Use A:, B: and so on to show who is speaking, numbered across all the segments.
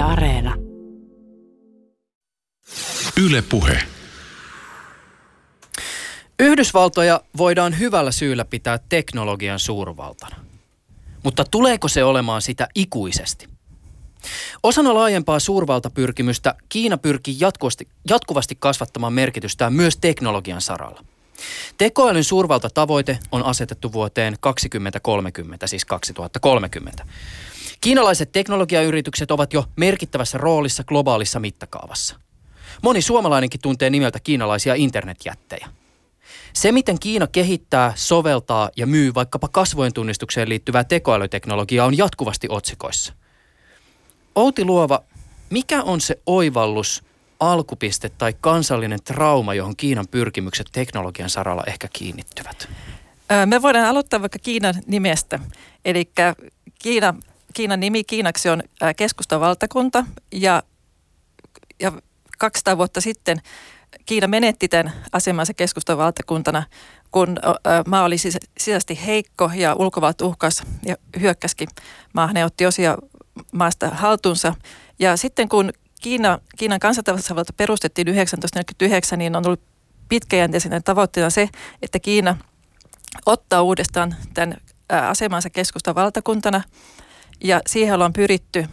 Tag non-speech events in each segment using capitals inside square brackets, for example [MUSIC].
A: Yle Areena.
B: Yle Puhe.
C: Yhdysvaltoja voidaan hyvällä syyllä pitää teknologian suurvaltana. Mutta tuleeko se olemaan sitä ikuisesti? Osana laajempaa suurvaltapyrkimystä Kiina pyrkii jatkuvasti, jatkuvasti kasvattamaan merkitystään myös teknologian saralla. Tekoälyn suurvaltatavoite on asetettu vuoteen 2030, siis 2030. Kiinalaiset teknologiayritykset ovat jo merkittävässä roolissa globaalissa mittakaavassa. Moni suomalainenkin tuntee nimeltä kiinalaisia internetjättejä. Se, miten Kiina kehittää, soveltaa ja myy vaikkapa kasvojen tunnistukseen liittyvää tekoälyteknologiaa, on jatkuvasti otsikoissa. Outi Luova, mikä on se oivallus, alkupiste tai kansallinen trauma, johon Kiinan pyrkimykset teknologian saralla ehkä kiinnittyvät?
D: Me voidaan aloittaa vaikka Kiinan nimestä. Eli Kiina, Kiinan nimi Kiinaksi on keskustavaltakunta ja, ja 200 vuotta sitten Kiina menetti tämän asemansa keskustavaltakuntana, kun maa oli sisäisesti heikko ja ulkovalta uhkas ja hyökkäskin maahan ja otti osia maasta haltuunsa. Ja sitten kun Kiina, Kiinan kansantasavalta perustettiin 1949, niin on ollut pitkäjänteisenä tavoitteena se, että Kiina ottaa uudestaan tämän asemansa keskusta valtakuntana ja siihen ollaan pyritty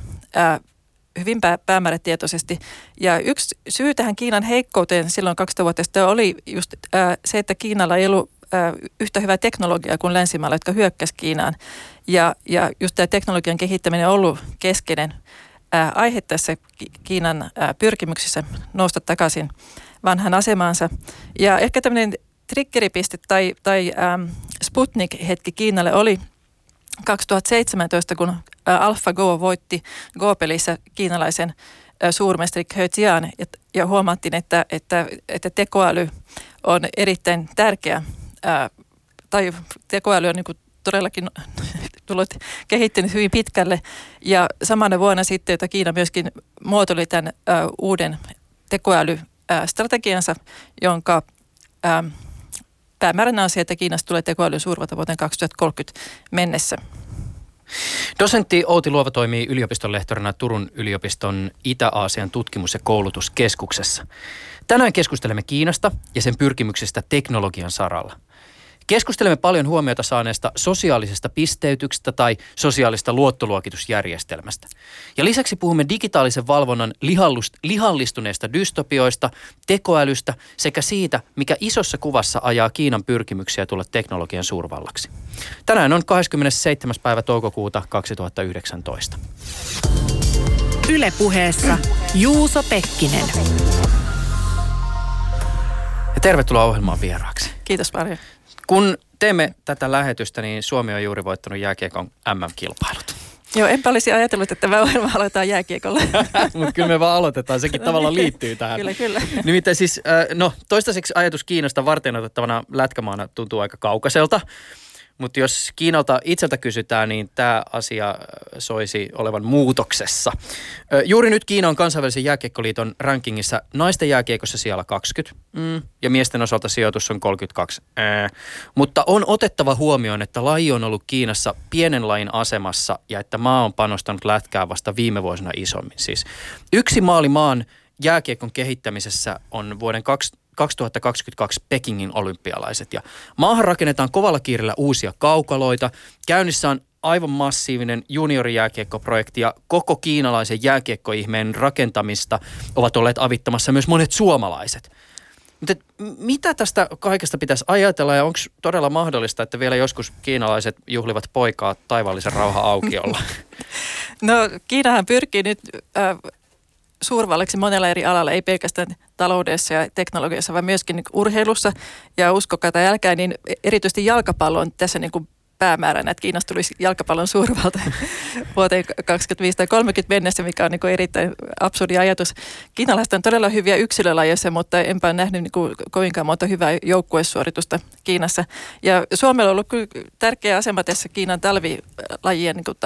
D: hyvin päämäärätietoisesti. Ja yksi syy tähän Kiinan heikkouteen silloin 2000 vuotta sitten oli just se, että Kiinalla ei ollut yhtä hyvää teknologiaa kuin länsimailla, jotka hyökkäsi Kiinaan. Ja, ja just tämä teknologian kehittäminen on ollut keskeinen ää, aihe tässä Kiinan ää, pyrkimyksissä nousta takaisin vanhan asemaansa. Ja ehkä tämmöinen triggeripiste tai, tai ähm, Sputnik-hetki Kiinalle oli 2017, kun AlphaGo voitti Go-pelissä kiinalaisen suurmestari He Jian, ja, huomattiin, että, että, että tekoäly on erittäin tärkeä, ää, tai tekoäly on niin todellakin [LAUGHS] tullut kehittynyt hyvin pitkälle. Ja samana vuonna sitten, että Kiina myöskin muotoili tämän ä, uuden tekoälystrategiansa, jonka ä, päämääränä on se, että Kiinasta tulee tekoälyn suurvalta vuoteen 2030 mennessä.
C: Dosentti Outi Luova toimii yliopiston lehtorina Turun yliopiston Itä-Aasian tutkimus- ja koulutuskeskuksessa. Tänään keskustelemme Kiinasta ja sen pyrkimyksestä teknologian saralla. Keskustelemme paljon huomiota saaneesta sosiaalisesta pisteytyksestä tai sosiaalista luottoluokitusjärjestelmästä. Ja lisäksi puhumme digitaalisen valvonnan lihallistuneista dystopioista, tekoälystä sekä siitä, mikä isossa kuvassa ajaa Kiinan pyrkimyksiä tulla teknologian suurvallaksi. Tänään on 27. päivä toukokuuta 2019.
A: Ylepuheessa Juuso Pekkinen.
C: Ja tervetuloa ohjelmaan vieraaksi.
D: Kiitos paljon.
C: Kun teemme tätä lähetystä, niin Suomi on juuri voittanut jääkiekon MM-kilpailut.
D: Joo, enpä olisi ajatellut, että me ohjelma aloitetaan jääkiekolla. [LAUGHS]
C: Mutta kyllä me vaan aloitetaan, sekin tavallaan liittyy tähän.
D: Kyllä, kyllä.
C: Nimittäin siis, no toistaiseksi ajatus Kiinasta varten otettavana lätkämaana tuntuu aika kaukaiselta. Mutta jos Kiinalta itseltä kysytään, niin tämä asia soisi olevan muutoksessa. Juuri nyt Kiina on kansainvälisen jääkiekkoliiton rankingissa naisten jääkiekossa siellä 20 mm, ja miesten osalta sijoitus on 32. Ää. Mutta on otettava huomioon, että laji on ollut Kiinassa pienen lajin asemassa ja että maa on panostanut lätkää vasta viime vuosina isommin. Siis yksi maali maan jääkiekon kehittämisessä on vuoden 20 2022 Pekingin olympialaiset. Ja maahan rakennetaan kovalla kiireellä uusia kaukaloita. Käynnissä on aivan massiivinen juniorijääkiekkoprojekti ja koko kiinalaisen jääkiekkoihmeen rakentamista ovat olleet avittamassa myös monet suomalaiset. Mutta mitä tästä kaikesta pitäisi ajatella ja onko todella mahdollista, että vielä joskus kiinalaiset juhlivat poikaa taivaallisen rauha aukiolla? [LAUGHS]
D: No Kiinahan pyrkii nyt äh, suurvallaksi monella eri alalla, ei pelkästään taloudessa ja teknologiassa, vaan myöskin niin urheilussa. Ja uskokaa tai älkää, niin erityisesti jalkapallo on tässä niin kuin päämääränä, että Kiinasta tulisi jalkapallon suurvalta [LAUGHS] vuoteen 25 tai 30 mennessä, mikä on niin kuin erittäin absurdi ajatus. Kiinalaiset on todella hyviä yksilölajeissa, mutta enpä ole nähnyt niin kuin kovinkaan monta hyvää joukkuesuoritusta Kiinassa. Ja Suomella on ollut kyllä tärkeä asema tässä Kiinan talvilajien niin kuin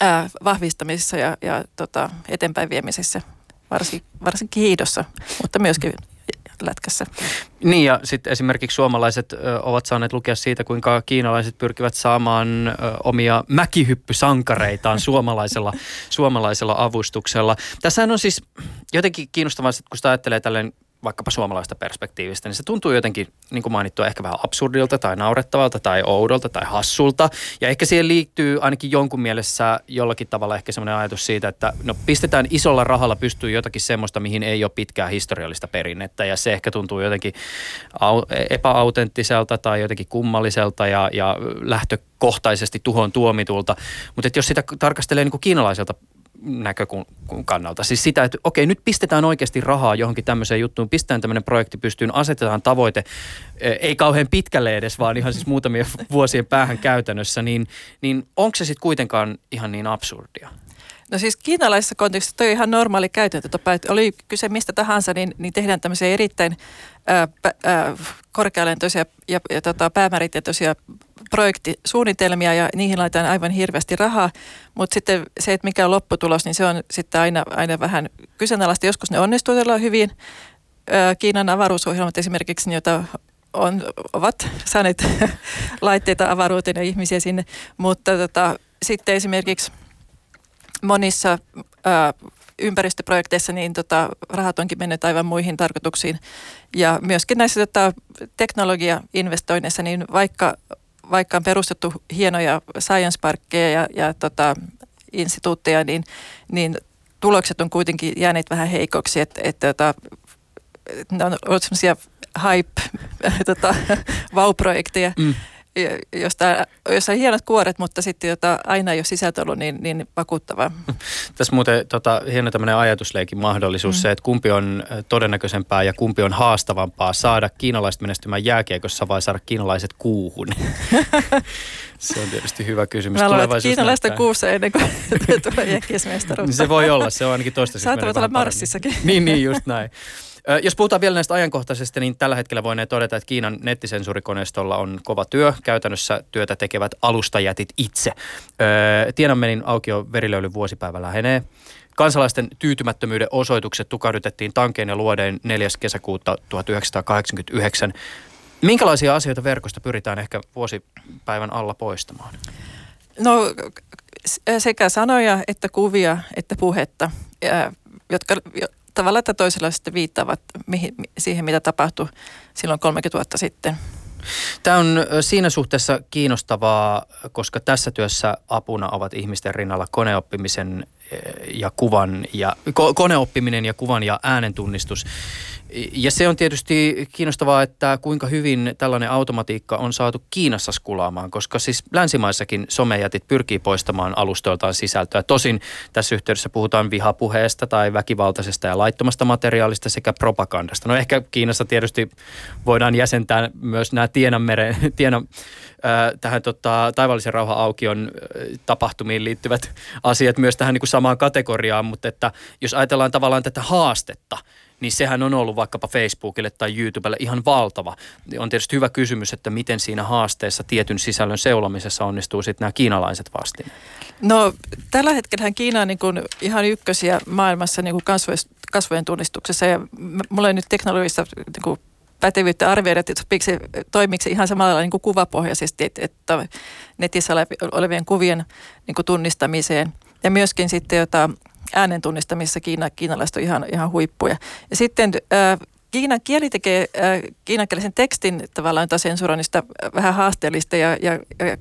D: ää, vahvistamisessa ja, ja tota, eteenpäin viemisessä, varsin, varsinkin hiidossa, mutta myöskin lätkässä.
C: Niin ja sitten esimerkiksi suomalaiset ö, ovat saaneet lukea siitä, kuinka kiinalaiset pyrkivät saamaan ö, omia mäkihyppysankareitaan suomalaisella, [LAUGHS] suomalaisella avustuksella. Tässähän on siis jotenkin kiinnostavaa, kun sitä ajattelee tälleen vaikkapa suomalaista perspektiivistä, niin se tuntuu jotenkin, niin kuin mainittua, ehkä vähän absurdilta tai naurettavalta tai oudolta tai hassulta. Ja ehkä siihen liittyy ainakin jonkun mielessä jollakin tavalla ehkä semmoinen ajatus siitä, että no pistetään isolla rahalla pystyy jotakin semmoista, mihin ei ole pitkää historiallista perinnettä. Ja se ehkä tuntuu jotenkin epäautenttiselta tai jotenkin kummalliselta ja, ja lähtökohtaisesti tuhon tuomitulta. Mutta jos sitä tarkastelee niin kuin kiinalaiselta näkökannalta. Siis sitä, että okei, nyt pistetään oikeasti rahaa johonkin tämmöiseen juttuun, pistetään tämmöinen projekti pystyyn, asetetaan tavoite, ei kauhean pitkälle edes, vaan ihan siis muutamia [LAUGHS] vuosien päähän käytännössä, niin, niin onko se sitten kuitenkaan ihan niin absurdia?
D: No siis kiinalaisessa kontekstissa toi on ihan normaali käytäntötapa, että oli kyse mistä tahansa, niin, niin tehdään tämmöisiä erittäin ää, ää, korkealentoisia ja, ja tota, päämääritietoisia projektisuunnitelmia ja niihin laitetaan aivan hirveästi rahaa, mutta sitten se, että mikä on lopputulos, niin se on sitten aina, aina vähän kyseenalaista. Joskus ne onnistuu hyvin. Kiinan avaruusohjelmat esimerkiksi, joita on, ovat saaneet [LAUGHS] laitteita avaruuteen ja ihmisiä sinne, mutta tota, sitten esimerkiksi monissa ää, ympäristöprojekteissa niin tota, rahat onkin mennyt aivan muihin tarkoituksiin. Ja myöskin näissä tota, teknologia-investoinneissa, niin vaikka vaikka on perustettu hienoja science parkkeja ja, ja tota, instituutteja, niin, niin tulokset on kuitenkin jääneet vähän heikoksi, että et, tota, ne on ollut semmoisia hype, [LAUGHS] tota, [LAUGHS] mm josta, jossa on hienot kuoret, mutta sitten jota aina ei ole sisältö ollut niin, niin vakuuttavaa. [LAUGHS]
C: Tässä muuten tota, hieno tämmöinen ajatusleikin mahdollisuus mm. se, että kumpi on todennäköisempää ja kumpi on haastavampaa saada kiinalaiset menestymään jääkiekossa vai saada kiinalaiset kuuhun. [LAUGHS] se on tietysti hyvä kysymys.
D: Mä luulen, kiinalaista kuussa ennen kuin [LAUGHS] tulee jääkiesmestaruutta.
C: se voi olla, se on ainakin toistaiseksi
D: Saattavat olla Marssissakin.
C: niin, niin, just näin. Jos puhutaan vielä näistä ajankohtaisista, niin tällä hetkellä voinee todeta, että Kiinan nettisensuurikoneistolla on kova työ. Käytännössä työtä tekevät alustajätit itse. Tiedonmenin aukio verilöylyn vuosipäivä lähenee. Kansalaisten tyytymättömyyden osoitukset tukahdutettiin tankeen ja luodeen 4. kesäkuuta 1989. Minkälaisia asioita verkosta pyritään ehkä vuosipäivän alla poistamaan?
D: No sekä sanoja että kuvia että puhetta, jotka tavalla että toisella sitten viittaavat mihin, siihen, mitä tapahtui silloin 30 vuotta sitten.
C: Tämä on siinä suhteessa kiinnostavaa, koska tässä työssä apuna ovat ihmisten rinnalla koneoppimisen ja kuvan ja koneoppiminen ja kuvan ja äänentunnistus. Ja se on tietysti kiinnostavaa, että kuinka hyvin tällainen automatiikka on saatu Kiinassa skulaamaan, koska siis länsimaissakin somejätit pyrkii poistamaan alustoiltaan sisältöä. Tosin tässä yhteydessä puhutaan vihapuheesta tai väkivaltaisesta ja laittomasta materiaalista sekä propagandasta. No ehkä Kiinassa tietysti voidaan jäsentää myös nämä Tienanmeren, [LAUGHS] Tienan, tähän tota, taivallisen rauhan aukion tapahtumiin liittyvät asiat myös tähän niin kuin samaan kategoriaan, mutta että jos ajatellaan tavallaan tätä haastetta, niin sehän on ollut vaikkapa Facebookille tai YouTubelle ihan valtava. On tietysti hyvä kysymys, että miten siinä haasteessa tietyn sisällön seulomisessa onnistuu sitten nämä kiinalaiset vastin.
D: No tällä hetkellä Kiina on niin kuin ihan ykkösiä maailmassa niin kuin kasvojen tunnistuksessa ja mulla ei nyt teknologista niin kuin pätevyyttä arvioida, että sopiksi, toimiksi se ihan samalla niin kuin kuvapohjaisesti, että, että netissä olevien kuvien niin kuin tunnistamiseen. Ja myöskin sitten jota äänen tunnistamisessa Kiina, kiinalaiset on ihan, ihan huippuja. Ja sitten äh, Kiinan kieli tekee äh, kiinankielisen tekstin tavallaan sensuroinnista vähän haasteellista ja, ja,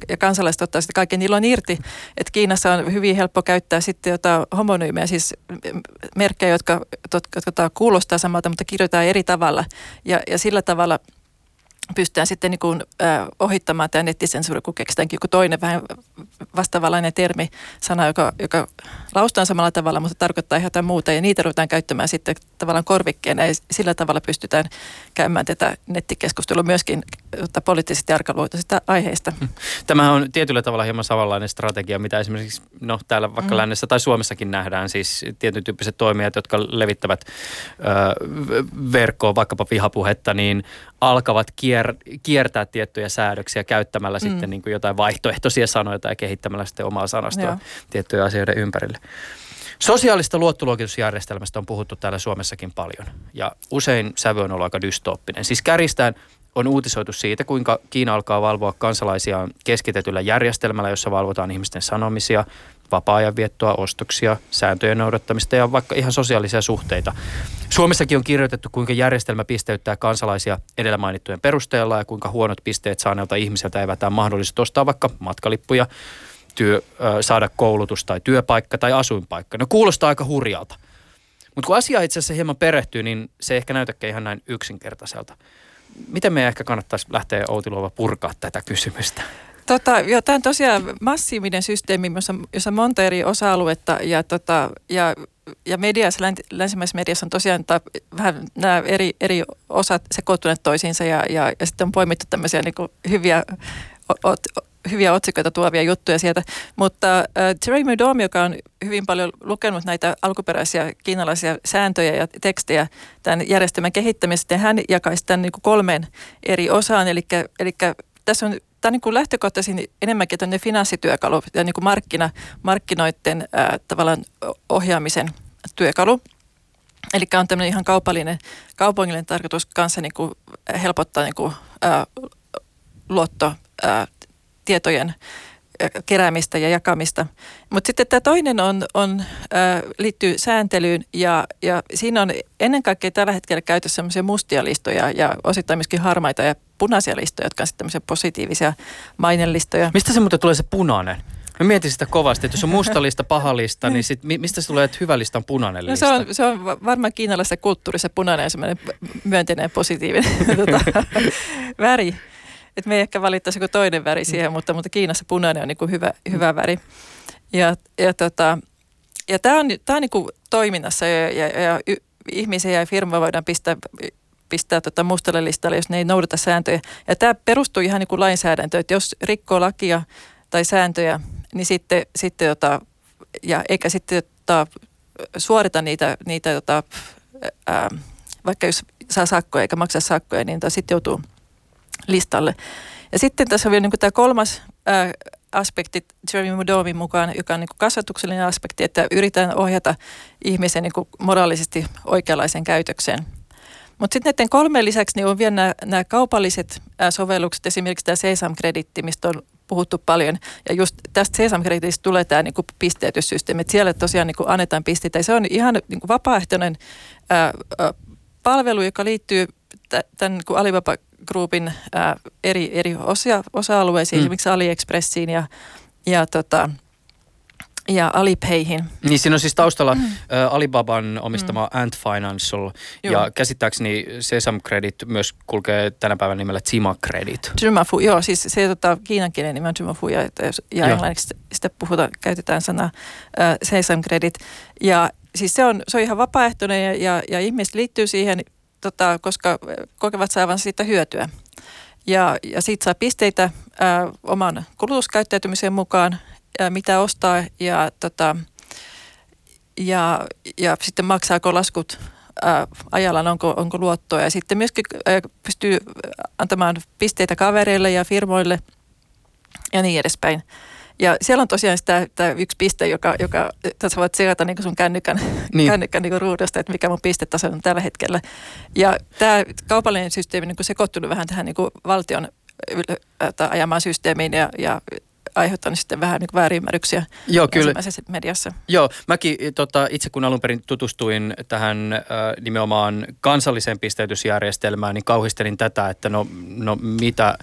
D: ja, kansalaiset ottaa sitä kaiken ilon irti. Että Kiinassa on hyvin helppo käyttää sitten jotain homonyymeja, siis merkkejä, jotka, jotka, jotka kuulostaa samalta, mutta kirjoitetaan eri tavalla. Ja, ja sillä tavalla – pystytään sitten niin kuin, äh, ohittamaan tämä nettisensuuri, kun keksitään joku toinen vähän vastaavanlainen termi, sana, joka, joka laustaan samalla tavalla, mutta tarkoittaa ihan jotain muuta. Ja niitä ruvetaan käyttämään sitten tavallaan korvikkeena ja sillä tavalla pystytään käymään tätä nettikeskustelua myöskin poliittisesti arkaluotoisista aiheista.
C: Tämä on tietyllä tavalla hieman samanlainen strategia, mitä esimerkiksi no, täällä vaikka mm. lännessä tai Suomessakin nähdään. Siis tietyn tyyppiset toimijat, jotka levittävät ö, verkkoon vaikkapa vihapuhetta, niin alkavat kier, kiertää tiettyjä säädöksiä käyttämällä mm. sitten niin kuin jotain vaihtoehtoisia sanoja tai kehittämällä sitten omaa sanastoa Joo. tiettyjen asioiden ympärille. Sosiaalista luottoluokitusjärjestelmästä on puhuttu täällä Suomessakin paljon ja usein sävy on ollut aika dystooppinen. Siis käristään on uutisoitu siitä, kuinka Kiina alkaa valvoa kansalaisiaan keskitetyllä järjestelmällä, jossa valvotaan ihmisten sanomisia, vapaa-ajan viettoa, ostoksia, sääntöjen noudattamista ja vaikka ihan sosiaalisia suhteita. Suomessakin on kirjoitettu, kuinka järjestelmä pisteyttää kansalaisia edellä mainittujen perusteella ja kuinka huonot pisteet saaneelta ihmiseltä evätään mahdollisuus ostaa vaikka matkalippuja, työ, saada koulutus tai työpaikka tai asuinpaikka. No kuulostaa aika hurjalta. Mutta kun asia itse asiassa hieman perehtyy, niin se ehkä näytäkään ihan näin yksinkertaiselta. Miten meidän ehkä kannattaisi lähteä Outi Luova purkaa tätä kysymystä?
D: Tota, joo, tämä on tosiaan massiivinen systeemi, jossa, jossa monta eri osa-aluetta ja, tota, ja, ja mediassa, länsimaisessa mediassa on tosiaan ta, vähän nämä eri, eri osat sekoittuneet toisiinsa ja, ja, ja sitten on poimittu tämmöisiä niin hyviä ot, hyviä otsikoita tuovia juttuja sieltä. Mutta äh, Jeremy Dom, joka on hyvin paljon lukenut näitä alkuperäisiä kiinalaisia sääntöjä ja tekstejä tämän järjestelmän kehittämisestä, hän jakaisi tämän niin kuin kolmeen eri osaan. Eli, eli tässä on tämä niin kuin lähtökohtaisin enemmänkin tämmöinen finanssityökalu ja niin kuin markkina, markkinoiden ää, tavallaan ohjaamisen työkalu. Eli on tämmöinen ihan kaupallinen, kaupallinen tarkoitus kanssa niin kuin helpottaa niin kuin, ää, luotto, ää, tietojen keräämistä ja jakamista. Mutta sitten tämä toinen on, on, liittyy sääntelyyn ja, ja siinä on ennen kaikkea tällä hetkellä käytössä sellaisia mustia listoja ja osittain myöskin harmaita ja punaisia listoja, jotka on sitten positiivisia mainelistoja.
C: Mistä se muuten tulee se punainen? Mä mietin sitä kovasti, että jos on musta lista, paha lista, niin sit, mistä se tulee, että hyvä lista on punainen lista?
D: No se, on, se on varmaan kiinalaisessa kulttuurissa punainen semmoinen myönteinen ja positiivinen [LAUGHS] tota, väri. Et me ei ehkä valittaisi joku toinen väri siihen, mutta, mutta Kiinassa punainen on niin kuin hyvä, hyvä väri. Ja, ja, tota, ja tämä on, tää on niin kuin toiminnassa ja, ja, ja y, ihmisiä ja firmoja voidaan pistää pistää tota mustalle listalle, jos ne ei noudata sääntöjä. Ja tämä perustuu ihan niin kuin lainsäädäntöön, että jos rikkoo lakia tai sääntöjä, niin sitten, sitten tota, ja eikä sitten tota, suorita niitä, niitä tota, ää, vaikka jos saa sakkoja eikä maksa sakkoja, niin tota, sitten joutuu listalle. Ja sitten tässä on vielä niin tämä kolmas ää, aspekti Jeremy Mudomin mukaan, joka on niin kuin kasvatuksellinen aspekti, että yritetään ohjata ihmisen niin kuin moraalisesti oikeanlaiseen käytökseen. Mutta sitten näiden kolmen lisäksi niin on vielä nämä, kaupalliset ää, sovellukset, esimerkiksi tämä Sesam Kreditti, mistä on puhuttu paljon. Ja just tästä Sesam Kreditistä tulee tämä niin pisteytyssysteemi, että siellä tosiaan niin kuin annetaan pisteitä. Ja se on ihan niin kuin vapaaehtoinen ää, ää, palvelu, joka liittyy tämän niin Alibaba Groupin ää, eri, eri osia, osa-alueisiin, mm. esimerkiksi AliExpressiin ja, ja tota, ja Alipayhin.
C: Niin siinä on siis taustalla mm. ä, Alibaban omistama mm. Ant Financial joo. ja käsittääkseni Sesam Credit myös kulkee tänä päivänä nimellä Zima Credit.
D: Jumafu, joo, siis se tota, kiinankielinen nimi on Jumafu ja, ja englanniksi sitä puhutaan, käytetään sanaa ä, Sesam Credit. Ja siis se on, se on ihan vapaaehtoinen ja, ja, ja ihmiset liittyy siihen, tota, koska kokevat saavan siitä hyötyä. Ja, ja siitä saa pisteitä ää, oman kulutuskäyttäytymisen mukaan mitä ostaa ja, tota, ja, ja sitten maksaako laskut ää, ajallaan, onko, onko luottoa. Ja sitten myöskin ää, pystyy antamaan pisteitä kavereille ja firmoille ja niin edespäin. Ja siellä on tosiaan sitä, tämä yksi piste, joka, joka tässä voit seurata niin sun kännykän, niin. kännykän niin ruudusta, että mikä mun pistetaso on tällä hetkellä. Ja tämä kaupallinen systeemi niin sekoittunut vähän tähän niin valtion ajamaan systeemiin ja, ja aiheuttanut sitten vähän niin väärinymmärryksiä Joo, kyllä. mediassa.
C: Joo, mäkin tota, itse kun alun perin tutustuin tähän äh, nimenomaan kansalliseen pisteytysjärjestelmään, niin kauhistelin tätä, että no, no mitä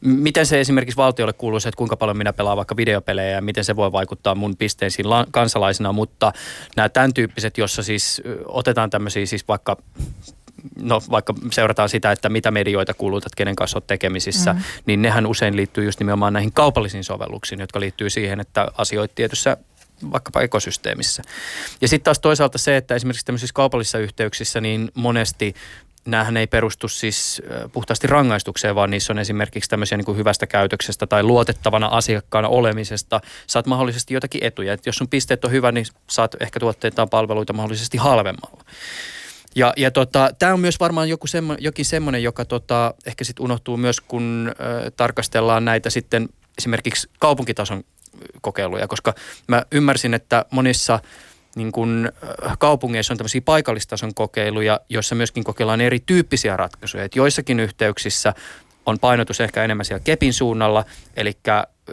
C: miten se esimerkiksi valtiolle kuuluu se, että kuinka paljon minä pelaan vaikka videopelejä ja miten se voi vaikuttaa mun pisteisiin kansalaisena, mutta nämä tämän tyyppiset, jossa siis otetaan tämmöisiä siis vaikka no vaikka seurataan sitä, että mitä medioita kulutat, kenen kanssa olet tekemisissä, mm. niin nehän usein liittyy just nimenomaan näihin kaupallisiin sovelluksiin, jotka liittyy siihen, että asioit tietyssä vaikkapa ekosysteemissä. Ja sitten taas toisaalta se, että esimerkiksi tämmöisissä kaupallisissa yhteyksissä niin monesti näähän ei perustu siis puhtaasti rangaistukseen, vaan niissä on esimerkiksi tämmöisiä niin kuin hyvästä käytöksestä tai luotettavana asiakkaana olemisesta. Saat mahdollisesti jotakin etuja. Et jos sun pisteet on hyvä, niin saat ehkä tuotteita palveluita mahdollisesti halvemmalla. Ja, ja tota, tämä on myös varmaan joku semmo, jokin semmoinen, joka tota, ehkä sitten unohtuu myös, kun ö, tarkastellaan näitä sitten esimerkiksi kaupunkitason kokeiluja, koska mä ymmärsin, että monissa niin kun, kaupungeissa on tämmöisiä paikallistason kokeiluja, joissa myöskin kokeillaan erityyppisiä ratkaisuja. Et joissakin yhteyksissä on painotus ehkä enemmän siellä kepin suunnalla, eli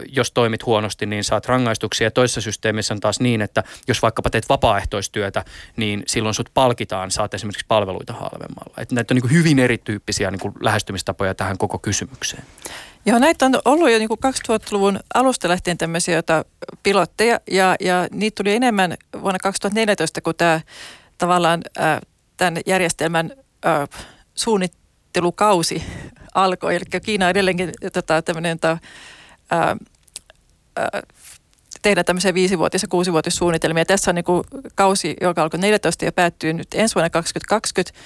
C: jos toimit huonosti, niin saat rangaistuksia. Toisessa systeemissä on taas niin, että jos vaikkapa teet vapaaehtoistyötä, niin silloin sut palkitaan, saat esimerkiksi palveluita halvemmalla. Että näitä on niin hyvin erityyppisiä niin lähestymistapoja tähän koko kysymykseen.
D: Joo, näitä on ollut jo niin 2000-luvun alusta lähtien tämmöisiä joita pilotteja ja, ja niitä tuli enemmän vuonna 2014, kun tämä tavallaan äh, tämän järjestelmän äh, suunnittelukausi alkoi. Eli Kiina edelleenkin tota, tämmöinen, ää, ää, tehdä tämmöisiä viisivuotis- ja kuusivuotissuunnitelmia. Tässä on niin kuin kausi, joka alkoi 14 ja päättyy nyt ensi vuonna 2020.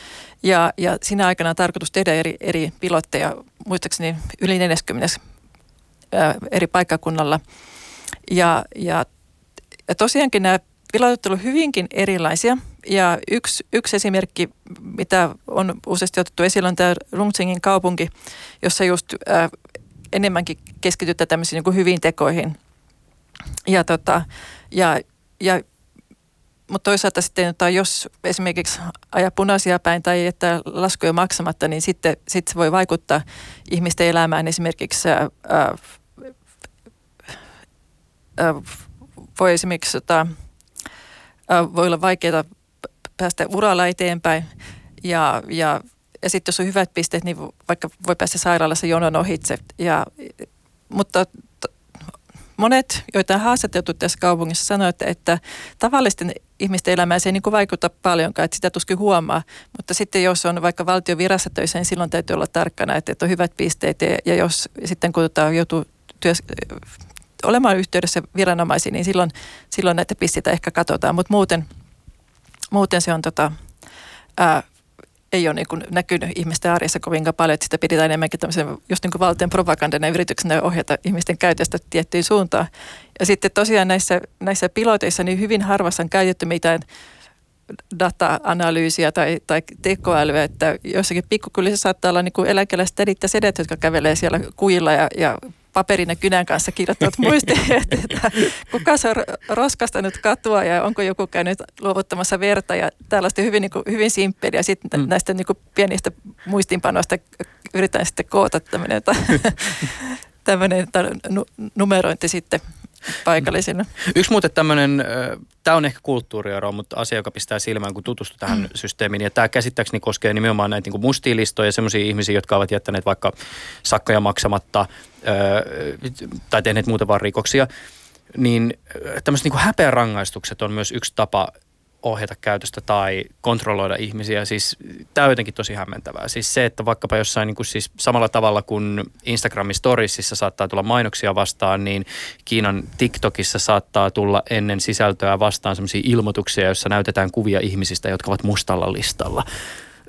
D: Ja, ja siinä aikana on tarkoitus tehdä eri, eri pilotteja, muistaakseni yli 40 ää, eri paikkakunnalla. Ja, ja, ja tosiaankin nämä pilotit ovat hyvinkin erilaisia. Ja yksi, yksi esimerkki, mitä on useasti otettu esille, on tämä Rungsingin kaupunki, jossa just ää, enemmänkin keskitytään tämmöisiin niin kuin hyviin tekoihin. Ja, tota, ja, ja, mutta toisaalta sitten, että jos esimerkiksi ajaa punaisia päin tai että laskuja maksamatta, niin sitten, sitten se voi vaikuttaa ihmisten elämään esimerkiksi ää, ää, voi esimerkiksi tota, voi olla vaikeaa päästä uralla eteenpäin. Ja, ja, ja sitten jos on hyvät pisteet, niin vaikka voi päästä sairaalassa jonon ohitse. Ja, mutta monet, joita on haastateltu tässä kaupungissa, sanoivat, että, että tavallisten ihmisten elämään se ei niin kuin vaikuta paljonkaan, että sitä tuskin huomaa. Mutta sitten jos on vaikka valtion virassa töissä, niin silloin täytyy olla tarkkana, että, että on hyvät pisteet. Ja, ja jos sitten kun tota, joutuu työs, olemaan yhteydessä viranomaisiin, niin silloin, silloin näitä pisteitä ehkä katsotaan. Mutta muuten, muuten se on tota, ää, ei ole niin kuin näkynyt ihmisten arjessa kovinkaan paljon, että sitä pidetään enemmänkin tämmöisen just niin kuin valtion propagandana yrityksenä ohjata ihmisten käytöstä tiettyyn suuntaan. Ja sitten tosiaan näissä, näissä piloteissa niin hyvin harvassa on käytetty mitään data-analyysiä tai, tai tekoälyä, että jossakin pikkukylissä saattaa olla niin kuin eläkeläiset ja sedet, jotka kävelee siellä kuilla ja, ja paperin ja kynän kanssa kirjoittavat [LAUGHS] muistiet, että kuka se on roskastanut katua ja onko joku käynyt luovuttamassa verta ja tällaista hyvin, niin kuin, hyvin simppeliä. Sitten mm. näistä niin kuin pienistä muistinpanoista yritän sitten koota tämmöinen, [LAUGHS] tämmöinen numerointi sitten paikallisille.
C: Yksi muuten tämmöinen, tämä on ehkä kulttuuriero, mutta asia, joka pistää silmään, kun tutustuu tähän mm. systeemiin. Ja tämä käsittääkseni koskee nimenomaan näitä niin mustia listoja, sellaisia ihmisiä, jotka ovat jättäneet vaikka sakkoja maksamatta tai tehneet muuten vaan rikoksia. Niin tämmöiset niin häpeärangaistukset on myös yksi tapa ohjata käytöstä tai kontrolloida ihmisiä. Siis tämä on jotenkin tosi hämmentävää. Siis se, että vaikkapa jossain niin kuin siis samalla tavalla kuin Instagramin storiesissa saattaa tulla mainoksia vastaan, niin Kiinan TikTokissa saattaa tulla ennen sisältöä vastaan sellaisia ilmoituksia, joissa näytetään kuvia ihmisistä, jotka ovat mustalla listalla.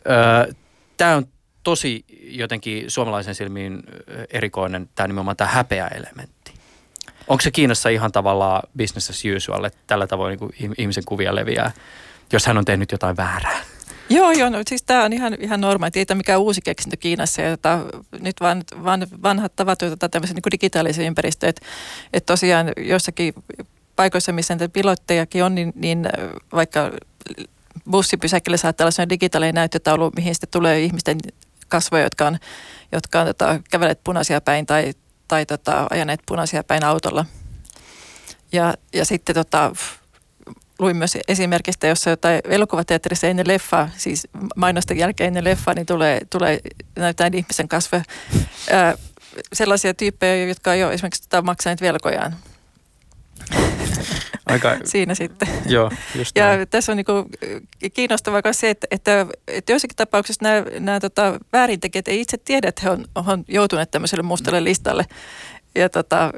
C: Öö, tämä on tosi jotenkin suomalaisen silmiin erikoinen tämä nimenomaan tämä häpeä-elementti. Onko se Kiinassa ihan tavallaan business as usual, että tällä tavoin niin ihmisen kuvia leviää, jos hän on tehnyt jotain väärää?
D: Joo, joo, no, siis tämä on ihan, ihan normaali. Ei mikään uusi keksintö Kiinassa. Jota, nyt vaan, vaan vanhat tavat, joita tämmöisen niin digitaalisen ympäristöön. Että et tosiaan jossakin paikoissa, missä näitä pilottejakin on, niin, niin vaikka bussipysäkillä saattaa olla digitaalinen näyttötaulu, mihin sitten tulee ihmisten kasvoja, jotka on, jotka on tota, kävelet punaisia päin tai, tai tota, ajaneet punaisia päin autolla. Ja, ja sitten tota, luin myös esimerkistä, jossa jotain elokuvateatterissa ennen leffaa, siis mainosten jälkeen ennen leffaa, niin tulee, tulee näyttää ihmisen kasve. Ää, sellaisia tyyppejä, jotka ei ole esimerkiksi tota maksaneet velkojaan. Aika, [LAUGHS] Siinä sitten.
C: Joo, just
D: ja näin. tässä on niinku kiinnostavaa myös se, että, että, että joissakin tapauksissa nämä, nämä tota, väärintekijät ei itse tiedä, että he on, on joutuneet tämmöiselle mustalle listalle. Ja tota,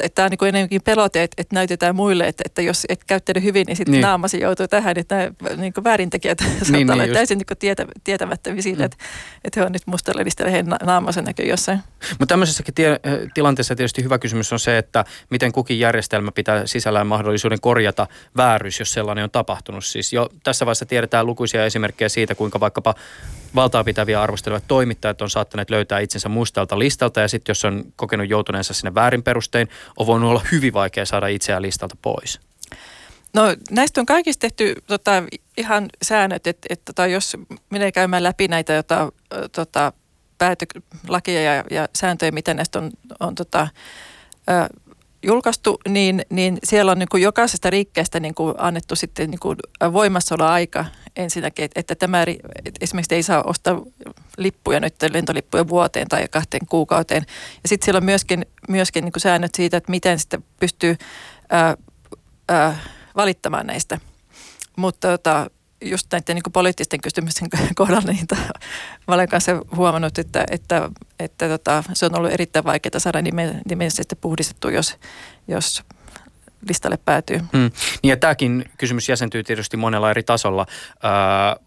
D: että tämä on niin enemmänkin pelote, että, että näytetään muille, että, että jos et käyttänyt hyvin, niin sitten niin. naamasi joutuu tähän, että nämä niin väärintekijät [LAUGHS] niin, saattaa niin, olla täysin niin tietä, tietämättä siitä, mm. että, että he on nyt mustalla listalla, heidän naamansa näkyy jossain.
C: Mutta tämmöisessäkin tie, tilanteessa tietysti hyvä kysymys on se, että miten kukin järjestelmä pitää sisällään mahdollisuuden korjata vääryys, jos sellainen on tapahtunut. Siis jo tässä vaiheessa tiedetään lukuisia esimerkkejä siitä, kuinka vaikkapa valtaa pitäviä arvostelevat toimittajat on saattaneet löytää itsensä mustalta listalta ja sitten jos on kokenut joutuneensa sinne väärin perustein, on voinut olla hyvin vaikea saada itseään listalta pois.
D: No näistä on kaikista tehty tota, ihan säännöt, että, että tota, jos menee käymään läpi näitä jota, tota, päätö- lakia ja, ja sääntöjä, mitä näistä on, on tota, ö, julkaistu, niin, niin siellä on niin kuin jokaisesta rikkeestä niin kuin annettu sitten niin kuin voimassaoloaika ensinnäkin, että, että tämä että esimerkiksi ei saa ostaa lippuja nyt lentolippuja vuoteen tai kahteen kuukauteen. Ja sitten siellä on myöskin, myöskin niin kuin säännöt siitä, että miten sitten pystyy ää, ää, valittamaan näistä. Mutta tota, just näiden niin poliittisten kysymysten [LAUGHS] kohdalla, niin mä olen kanssa huomannut, että, että, että tota, se on ollut erittäin vaikeaa saada nimellisesti puhdistettu, jos, jos listalle päätyy. Mm.
C: Niin ja tämäkin kysymys jäsentyy tietysti monella eri tasolla. Öö,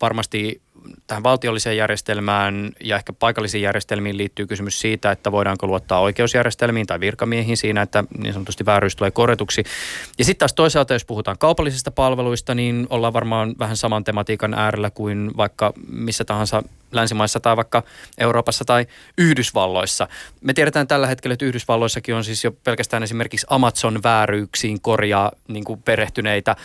C: varmasti tähän valtiolliseen järjestelmään ja ehkä paikallisiin järjestelmiin liittyy kysymys siitä, että voidaanko luottaa oikeusjärjestelmiin tai virkamiehiin siinä, että niin sanotusti vääryys tulee korjatuksi. Ja sitten taas toisaalta, jos puhutaan kaupallisista palveluista, niin ollaan varmaan vähän saman tematiikan äärellä kuin vaikka missä tahansa länsimaissa tai vaikka Euroopassa tai Yhdysvalloissa. Me tiedetään tällä hetkellä, että Yhdysvalloissakin on siis jo pelkästään esimerkiksi Amazon vääryyksiin korjaa niin kuin perehtyneitä ö,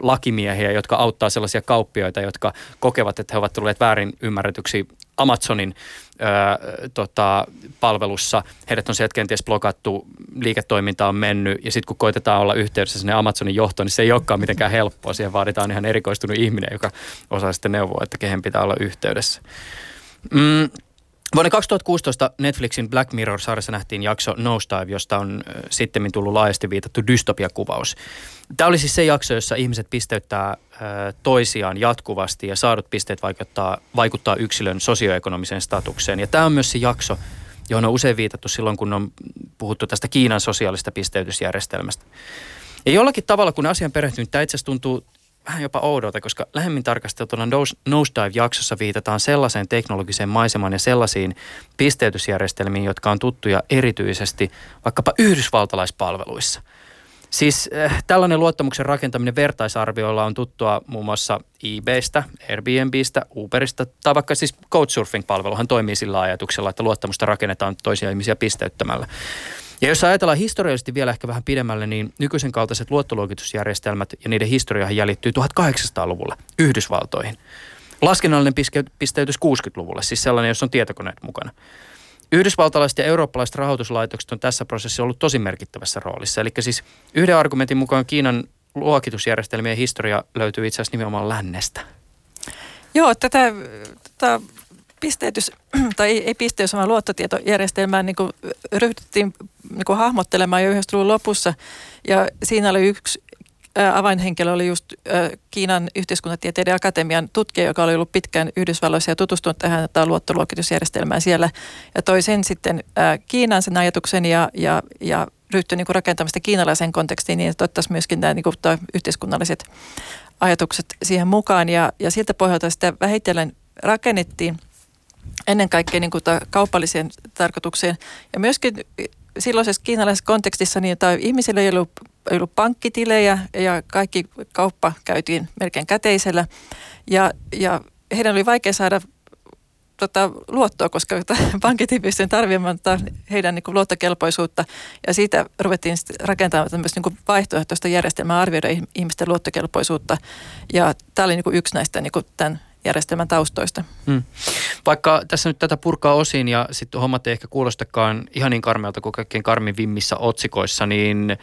C: lakimiehiä, jotka auttaa sellaisia kauppioita, jotka kokevat, että he ovat tulleet väärin ymmärretyksi Amazonin ö, tota, palvelussa. Heidät on sieltä kenties blokattu, liiketoiminta on mennyt ja sitten kun koitetaan olla yhteydessä sinne Amazonin johtoon, niin se ei olekaan mitenkään helppoa. Siihen vaaditaan ihan erikoistunut ihminen, joka osaa sitten neuvoa, että kehen pitää olla yhteydessä. Mm, Vuonna 2016 Netflixin Black Mirror-sarjassa nähtiin jakso Nosedive, josta on sitten tullut laajasti viitattu dystopiakuvaus. Tämä oli siis se jakso, jossa ihmiset pisteyttää toisiaan jatkuvasti ja saadut pisteet vaikuttaa, vaikuttaa yksilön sosioekonomiseen statukseen. Ja tämä on myös se jakso, johon on usein viitattu silloin, kun on puhuttu tästä Kiinan sosiaalista pisteytysjärjestelmästä. Ja jollakin tavalla, kun asian perehtynyt, tämä itse asiassa tuntuu vähän jopa oudolta, koska lähemmin tarkasteltuna Nosedive-jaksossa viitataan sellaiseen teknologiseen maisemaan ja sellaisiin pisteytysjärjestelmiin, jotka on tuttuja erityisesti vaikkapa yhdysvaltalaispalveluissa. Siis äh, tällainen luottamuksen rakentaminen vertaisarvioilla on tuttua muun muassa eBaystä, Airbnbistä, Uberista tai vaikka siis Couchsurfing-palveluhan toimii sillä ajatuksella, että luottamusta rakennetaan toisia ihmisiä pisteyttämällä. Ja jos ajatellaan historiallisesti vielä ehkä vähän pidemmälle, niin nykyisen kaltaiset luottoluokitusjärjestelmät ja niiden historiahan jäljittyy 1800-luvulle Yhdysvaltoihin. Laskennallinen pisteytys 60-luvulle, siis sellainen, jos on tietokoneet mukana. Yhdysvaltalaiset ja eurooppalaiset rahoituslaitokset on tässä prosessissa ollut tosi merkittävässä roolissa. Eli siis yhden argumentin mukaan Kiinan luokitusjärjestelmien historia löytyy itse asiassa nimenomaan lännestä.
D: Joo, tätä, tätä pisteytys, [CLEARS THROAT] tai ei, ei pisteys, vaan luottotietojärjestelmään niin ryhdyttiin niin hahmottelemaan jo 90-luvun lopussa. Ja siinä oli yksi avainhenkilö oli just Kiinan yhteiskuntatieteiden akatemian tutkija, joka oli ollut pitkään Yhdysvalloissa ja tutustunut tähän luottoluokitusjärjestelmään siellä. Ja toi sen sitten Kiinan sen ajatuksen ja, ja, ja ryhtyi niin rakentamista kiinalaisen kontekstiin niin, että myöskin nämä niin yhteiskunnalliset ajatukset siihen mukaan. Ja, ja siltä pohjalta sitä vähitellen rakennettiin – ennen kaikkea niin kuin kaupalliseen tarkoitukseen. Ja myöskin silloisessa kiinalaisessa kontekstissa niin, että ihmisillä ei ollut, ei ollut pankkitilejä ja kaikki kauppa käytiin melkein käteisellä. Ja, ja heidän oli vaikea saada tota, luottoa, koska [LAUGHS] pankit ei pystynyt arvioimaan heidän niin kuin, luottokelpoisuutta. Ja siitä ruvettiin rakentamaan tämmöistä niin vaihtoehtoista järjestelmää arvioida ihmisten luottokelpoisuutta. Ja tämä oli niin kuin, yksi näistä niin kuin, tämän järjestelmän taustoista. Hmm.
C: Vaikka tässä nyt tätä purkaa osin ja sitten hommat ei ehkä kuulostakaan ihan niin karmealta kuin kaikkein karmivimmissä otsikoissa, niin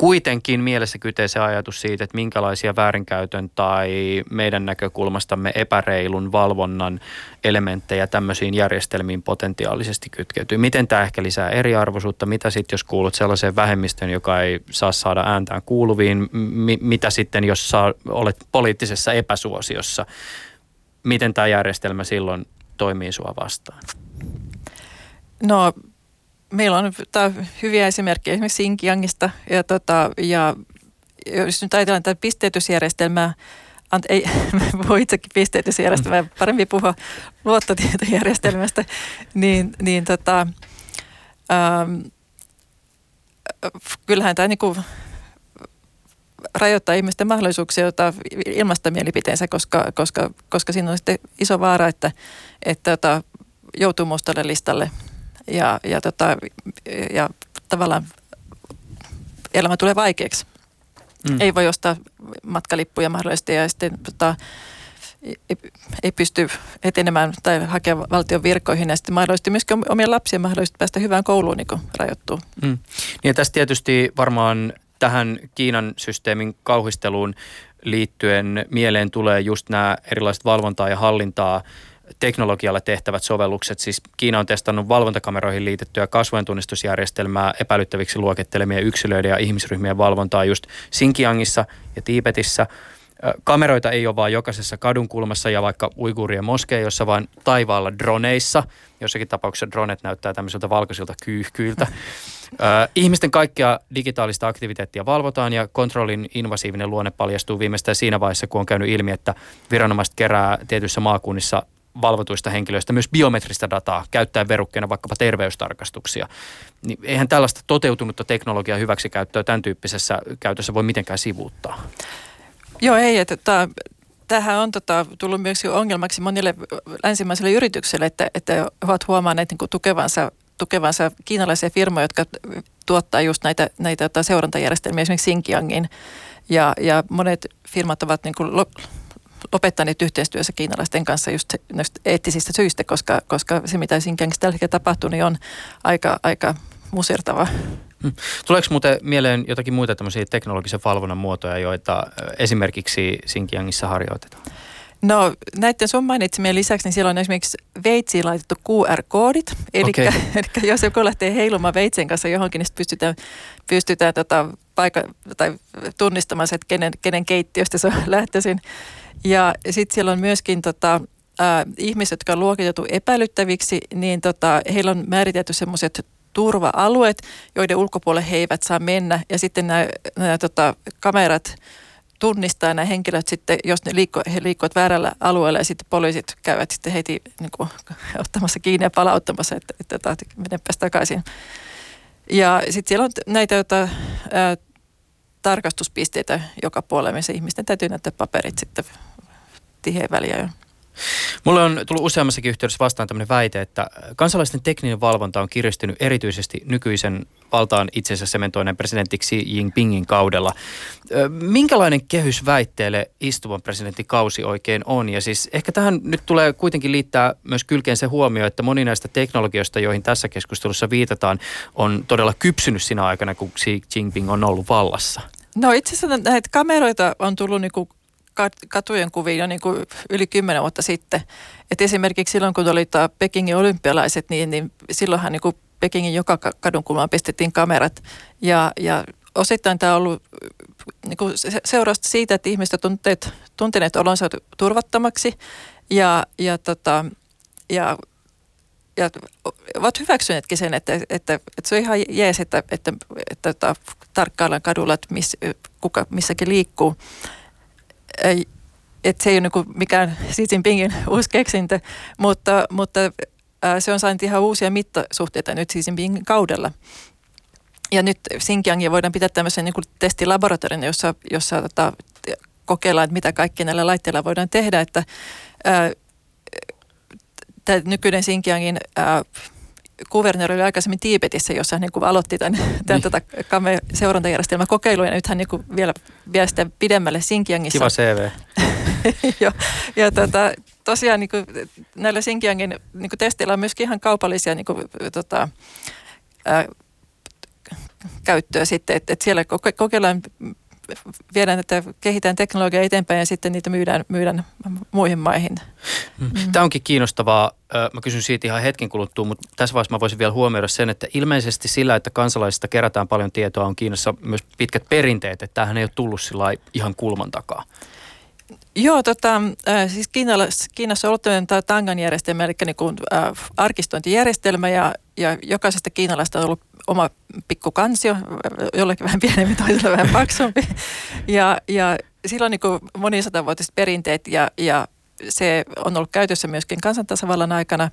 C: kuitenkin mielessä kytee se ajatus siitä, että minkälaisia väärinkäytön tai meidän näkökulmastamme epäreilun valvonnan elementtejä tämmöisiin järjestelmiin potentiaalisesti kytkeytyy. Miten tämä ehkä lisää eriarvoisuutta? Mitä sitten, jos kuulut sellaiseen vähemmistöön, joka ei saa saada ääntään kuuluviin? M- mitä sitten, jos saa, olet poliittisessa epäsuosiossa? Miten tämä järjestelmä silloin toimii sua vastaan?
D: No meillä on tää hyviä esimerkkejä esimerkiksi Xinjiangista ja, tota, ja jos nyt ajatellaan tätä pisteytysjärjestelmää, Ant, ei, [LAUGHS] voi itsekin pisteytysjärjestelmää, [LAUGHS] parempi puhua luottotietojärjestelmästä, niin, niin tota, ähm, kyllähän tämä niinku rajoittaa ihmisten mahdollisuuksia ottaa ilmaista mielipiteensä, koska, koska, koska siinä on sitten iso vaara, että, että tota, joutuu mustalle listalle ja, ja, tota, ja tavallaan elämä tulee vaikeaksi. Mm. Ei voi ostaa matkalippuja mahdollisesti ja sitten tota, ei, ei pysty etenemään tai hakea valtion virkoihin ja sitten mahdollisesti myöskin omien lapsien mahdollisesti päästä hyvään kouluun niin rajoittuu. Mm.
C: Niin ja tässä tietysti varmaan tähän Kiinan systeemin kauhisteluun liittyen mieleen tulee just nämä erilaiset valvontaa ja hallintaa teknologialla tehtävät sovellukset. Siis Kiina on testannut valvontakameroihin liitettyä kasvojen tunnistusjärjestelmää epäilyttäviksi luokittelemien yksilöiden ja ihmisryhmien valvontaa just Xinjiangissa ja Tiibetissä. Kameroita ei ole vain jokaisessa kadunkulmassa ja vaikka uiguurien moskeijossa, vaan taivaalla droneissa. Jossakin tapauksessa dronet näyttää tämmöisiltä valkoisilta kyyhkyiltä. [LAUGHS] Ihmisten kaikkea digitaalista aktiviteettia valvotaan ja kontrollin invasiivinen luonne paljastuu viimeistään siinä vaiheessa, kun on käynyt ilmi, että viranomaiset kerää tietyissä maakunnissa valvotuista henkilöistä myös biometristä dataa käyttäen verukkeena vaikkapa terveystarkastuksia. Niin eihän tällaista toteutunutta teknologiaa hyväksikäyttöä tämän tyyppisessä käytössä voi mitenkään sivuuttaa.
D: Joo, ei. Että, tämähän on tota, tullut myös ongelmaksi monille länsimaisille yrityksille, että, että ovat huomanneet niin tukevansa, tukevansa kiinalaisia firmoja, jotka tuottaa just näitä, näitä tota, seurantajärjestelmiä esimerkiksi Xinjiangin. Ja, ja monet firmat ovat niin kuin lopettaneet yhteistyössä kiinalaisten kanssa just näistä eettisistä syistä, koska, koska se mitä Xinjiangissa tällä hetkellä tapahtuu, niin on aika, aika musertava.
C: Hmm. Tuleeko muuten mieleen jotakin muita tämmöisiä teknologisen valvonnan muotoja, joita esimerkiksi Xinjiangissa harjoitetaan?
D: No näiden sun mainitsemien lisäksi, niin siellä on esimerkiksi veitsiin laitettu QR-koodit. Eli, okay. [LAUGHS] eli jos joku lähtee heilumaan veitsen kanssa johonkin, niin pystytään, pystytään tota, paika, tai tunnistamaan se, että kenen, kenen keittiöstä se on [LAUGHS] lähtöisin. Ja sitten siellä on myöskin tota, äh, ihmiset, jotka on luokitettu epäilyttäviksi, niin tota, heillä on määritelty semmoiset turva-alueet, joiden ulkopuolelle he eivät saa mennä. Ja sitten nämä, nämä tota, kamerat tunnistaa nämä henkilöt sitten, jos ne liikko, he liikkuvat väärällä alueella ja sitten poliisit käyvät sitten heti niin kuin, ottamassa kiinni ja palauttamassa, että, että, että menepäs takaisin. Ja sitten siellä on näitä jota, ää, tarkastuspisteitä joka puolella, missä ihmisten täytyy näyttää paperit sitten tiheen väliä.
C: Mulle on tullut useammassakin yhteydessä vastaan tämmöinen väite, että kansalaisten tekninen valvonta on kiristynyt erityisesti nykyisen valtaan itsensä sementoineen presidentti Xi Jinpingin kaudella. Minkälainen kehys väitteelle istuvan presidentin kausi oikein on? Ja siis ehkä tähän nyt tulee kuitenkin liittää myös kylkeen se huomio, että moni näistä teknologioista, joihin tässä keskustelussa viitataan, on todella kypsynyt siinä aikana, kun Xi Jinping on ollut vallassa.
D: No itse asiassa näitä kameroita on tullut niin katujen kuviin jo niin kuin yli kymmenen vuotta sitten. Et esimerkiksi silloin, kun oli Pekingin olympialaiset, niin, niin silloinhan niin kuin Pekingin joka kadunkulmaan pistettiin kamerat. Ja, ja osittain tämä on ollut niin kuin seurausta siitä, että ihmiset on tunteneet olonsa turvattomaksi ja, ja, tota, ja ja ovat hyväksyneetkin sen, että, että, että se on ihan jees, että, että, että, että, että tarkkaillaan kadulla, että miss, kuka missäkin liikkuu että se ei ole niin mikään Xi Jinpingin [LAUGHS] uusi keksintö, mutta, mutta se on saanut ihan uusia mittasuhteita nyt Xi Jinpingin kaudella. Ja nyt Xinjiangia voidaan pitää tämmöisen niin testilaboratorion, jossa, jossa tota, kokeillaan, että mitä kaikki näillä laitteilla voidaan tehdä. Että, tämä nykyinen Xinjiangin ää, kuvernööri oli aikaisemmin Tiibetissä, jossa hän niin kuin aloitti tämän, tämän niin. tota, seurantajärjestelmän kokeilun ja nyt hän niin kuin vielä vie sitä pidemmälle Xinjiangissa.
C: Kiva CV. [LAUGHS]
D: ja, ja tota, tosiaan niin kuin, näillä Xinjiangin niin kuin testeillä on myöskin ihan kaupallisia niin kuin, tota, ää, käyttöä sitten, että, että siellä kokeillaan viedään, että kehitään teknologiaa eteenpäin ja sitten niitä myydään, myydään muihin maihin.
C: Mm. mm. Tämä onkin kiinnostavaa. Mä kysyn siitä ihan hetken kuluttua, mutta tässä vaiheessa mä voisin vielä huomioida sen, että ilmeisesti sillä, että kansalaisista kerätään paljon tietoa, on Kiinassa myös pitkät perinteet, että tämähän ei ole tullut sillä ihan kulman takaa.
D: Joo, tota, äh, siis Kiinassa, Kiinassa on ollut tämä Tangan järjestelmä, eli niin kuin, äh, arkistointijärjestelmä, ja, ja jokaisesta kiinalaista on ollut oma pikku kansio, jollekin vähän pienempi, toisella vähän paksumpi. [LAUGHS] Ja, ja sillä on niin monisatavuotiset perinteet ja, ja se on ollut käytössä myöskin kansantasavallan aikana.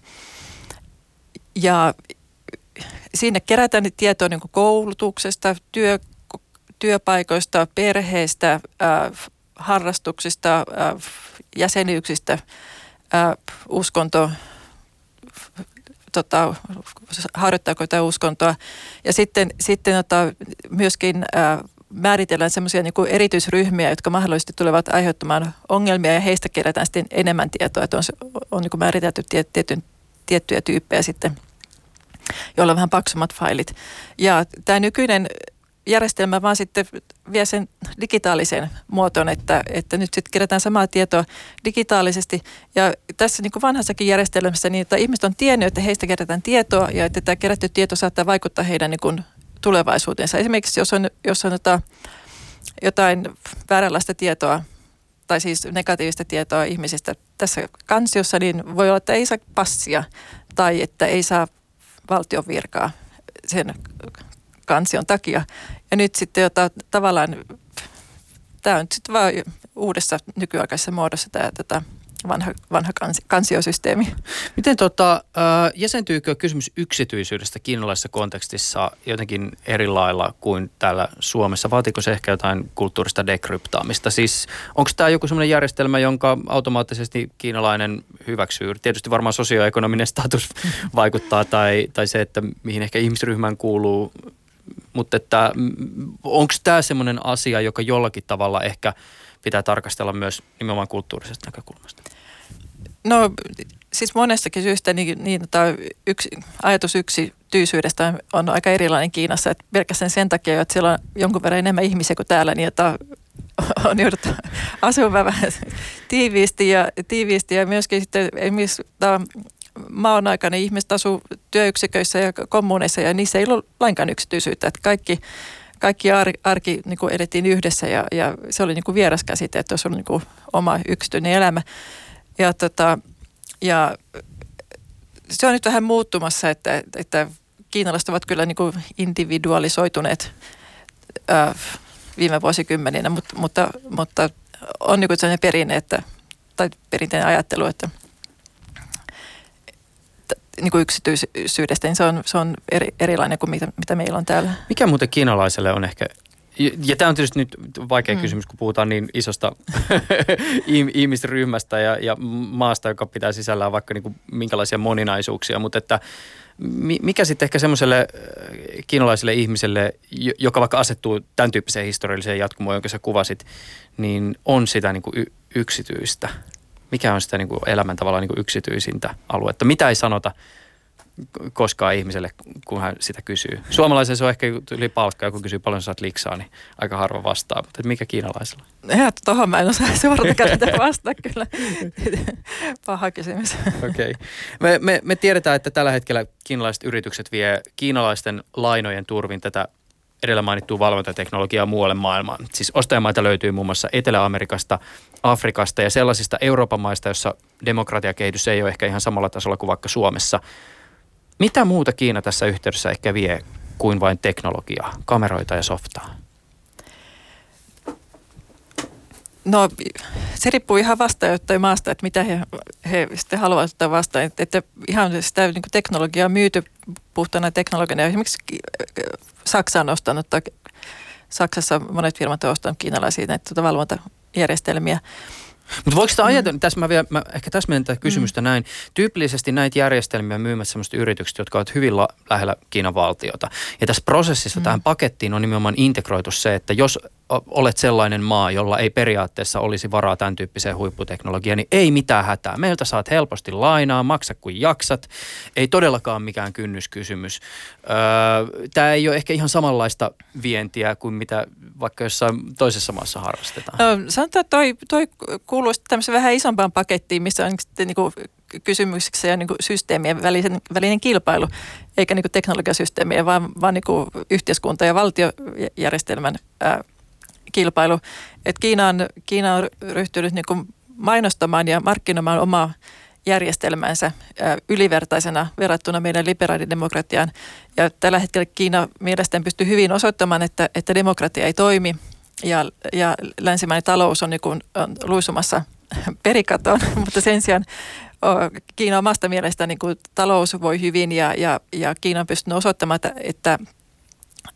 D: Ja sinne kerätään tietoa niin koulutuksesta, työ, työpaikoista, perheistä, äh, harrastuksista, äh, jäsenyyksistä, äh, uskonto, tota, harjoittaako tämä uskontoa. Ja sitten, sitten tota, myöskin ää, määritellään semmoisia niin erityisryhmiä, jotka mahdollisesti tulevat aiheuttamaan ongelmia ja heistä kerätään sitten enemmän tietoa, että on, on niin määritelty tietyn, tiettyjä tyyppejä sitten, joilla on vähän paksummat failit. Ja tämä nykyinen järjestelmä vaan sitten vie sen digitaaliseen muotoon, että, että nyt sitten kerätään samaa tietoa digitaalisesti. Ja tässä niin kuin vanhassakin järjestelmässä niin, että ihmiset on tiennyt, että heistä kerätään tietoa ja että tämä kerätty tieto saattaa vaikuttaa heidän niin kuin tulevaisuutensa. Esimerkiksi jos on, jos on jota, jotain vääränlaista tietoa tai siis negatiivista tietoa ihmisistä tässä kansiossa, niin voi olla, että ei saa passia tai että ei saa valtion virkaa sen kansion takia. Ja nyt sitten jota, tavallaan, tämä on sitten vaan uudessa nykyaikaisessa muodossa tämä tota, vanha, vanha kans, kansiosysteemi.
C: Miten tota, jäsentyykö kysymys yksityisyydestä kiinalaisessa kontekstissa jotenkin eri lailla kuin täällä Suomessa? Vaatiko se ehkä jotain kulttuurista dekryptaamista? Siis onko tämä joku sellainen järjestelmä, jonka automaattisesti kiinalainen hyväksyy? Tietysti varmaan sosioekonominen status [LAUGHS] vaikuttaa tai, tai se, että mihin ehkä ihmisryhmään kuuluu mutta että onko tämä semmoinen asia, joka jollakin tavalla ehkä pitää tarkastella myös nimenomaan kulttuurisesta näkökulmasta?
D: No siis monestakin syystä niin, niin tämä yksi, ajatus yksityisyydestä on aika erilainen Kiinassa. Että pelkästään sen takia, että siellä on jonkun verran enemmän ihmisiä kuin täällä, niin että [LAUGHS] on jouduttu asumaan vähän tiiviisti ja, tiiviisti ja myöskin sitten esimerkiksi maan aikana ihmiset asuu työyksiköissä ja kommuneissa ja niissä ei ollut lainkaan yksityisyyttä. Että kaikki, kaikki ar, arki niin kuin edettiin yhdessä ja, ja se oli niin kuin vieras käsite, että olisi ollut niin kuin oma yksityinen elämä. Ja, tota, ja se on nyt vähän muuttumassa, että, että kiinalaiset ovat kyllä niin kuin individualisoituneet ää, viime vuosikymmeninä, mutta, mutta, mutta on niin kuin sellainen perinne, että, tai perinteinen ajattelu, että – niin kuin yksityisyydestä, niin se on, se on eri, erilainen kuin mitä, mitä meillä on täällä.
C: Mikä muuten kiinalaiselle on ehkä ja tämä on tietysti nyt vaikea mm. kysymys, kun puhutaan niin isosta [LAUGHS] ihmisryhmästä ja, ja maasta, joka pitää sisällään vaikka niin kuin minkälaisia moninaisuuksia, mutta että mikä sitten ehkä semmoiselle äh, kiinalaiselle ihmiselle, joka vaikka asettuu tämän tyyppiseen historialliseen jatkumoon, jonka sä kuvasit, niin on sitä niin kuin y- yksityistä? Mikä on sitä niin kuin elämän tavallaan niin kuin yksityisintä aluetta. Mitä ei sanota koskaan ihmiselle, kun hän sitä kysyy. Suomalaisen se on ehkä yli palkkaa, kun kysyy paljon saat liksaa, niin aika harva vastaa. Mutta mikä kiinalaisella?
D: Ja tuohon mä en osaa suorata kädellä vastaa kyllä. Paha kysymys.
C: Okei. Okay. Me, me, me tiedetään, että tällä hetkellä kiinalaiset yritykset vie kiinalaisten lainojen turvin tätä edellä mainittua valvontateknologiaa muualle maailmaan. Siis ostajamaita löytyy muun muassa Etelä-Amerikasta, Afrikasta ja sellaisista Euroopan maista, jossa demokratiakehitys ei ole ehkä ihan samalla tasolla kuin vaikka Suomessa. Mitä muuta Kiina tässä yhteydessä ehkä vie kuin vain teknologiaa, kameroita ja softaa?
D: No se riippuu ihan vastaanottajan maasta, että mitä he, he sitten haluavat ottaa vastaan. Että, että ihan sitä niin teknologiaa myyty puhtana teknologiana. Esimerkiksi Saksa on ostanut, tai Saksassa monet firmat ovat ostaneet kiinalaisia näitä tuota valvontajärjestelmiä.
C: Mutta voiko sitä ajatella, mm. tässä mä, vielä, mä ehkä täsmennän tätä kysymystä mm. näin, tyypillisesti näitä järjestelmiä myymät sellaiset yritykset, jotka ovat hyvin la, lähellä Kiinan valtiota. Ja tässä prosessissa mm. tähän pakettiin on nimenomaan integroitu se, että jos olet sellainen maa, jolla ei periaatteessa olisi varaa tämän tyyppiseen huipputeknologiaan, niin ei mitään hätää. Meiltä saat helposti lainaa, maksa kuin jaksat. Ei todellakaan mikään kynnyskysymys. Öö, Tämä ei ole ehkä ihan samanlaista vientiä kuin mitä vaikka jossain toisessa maassa harrastetaan.
D: No, sanotaan, että toi, toi kuuluu tämmöiseen vähän isompaan pakettiin, missä on sitten niin kuin kysymyksiä ja niin systeemien välisen, välinen kilpailu, eikä niin teknologiasysteemien, vaan, vaan niin yhteiskunta- ja valtiojärjestelmän ää, kilpailu. Et Kiina, on, Kiina on ryhtynyt niin kuin mainostamaan ja markkinoimaan omaa järjestelmänsä ylivertaisena verrattuna meidän liberaalidemokratiaan. Ja tällä hetkellä Kiina mielestäni pystyy hyvin osoittamaan, että, että demokratia ei toimi ja, ja länsimainen talous on, niin kuin, on luisumassa [LAUGHS] perikatoon, [LAUGHS] mutta sen sijaan Kiina omasta mielestä niin kuin talous voi hyvin ja, ja, ja Kiina on pystynyt osoittamaan, että, että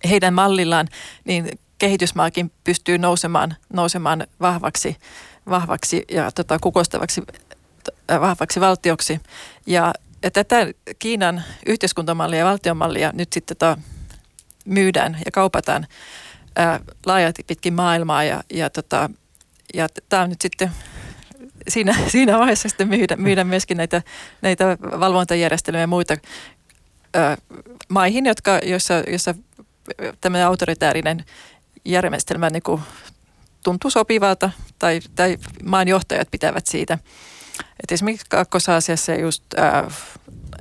D: heidän mallillaan niin kehitysmaakin pystyy nousemaan, nousemaan vahvaksi, vahvaksi ja tota, kukostavaksi vahvaksi valtioksi. Ja, ja tätä Kiinan yhteiskuntamallia ja valtionmallia nyt sitten tota, myydään ja kaupataan ää, laajalti pitkin maailmaa ja, ja, tota, ja tämä on nyt sitten siinä, [LAUGHS] siinä vaiheessa sitten myydä, myydä myöskin näitä, näitä valvontajärjestelmiä ja muita ää, maihin, jotka, joissa, joissa tämmöinen autoritäärinen järjestelmä niin kuin tuntuu sopivalta tai, tai maanjohtajat pitävät siitä. Et esimerkiksi Kaakkois-Aasiassa ja just ää,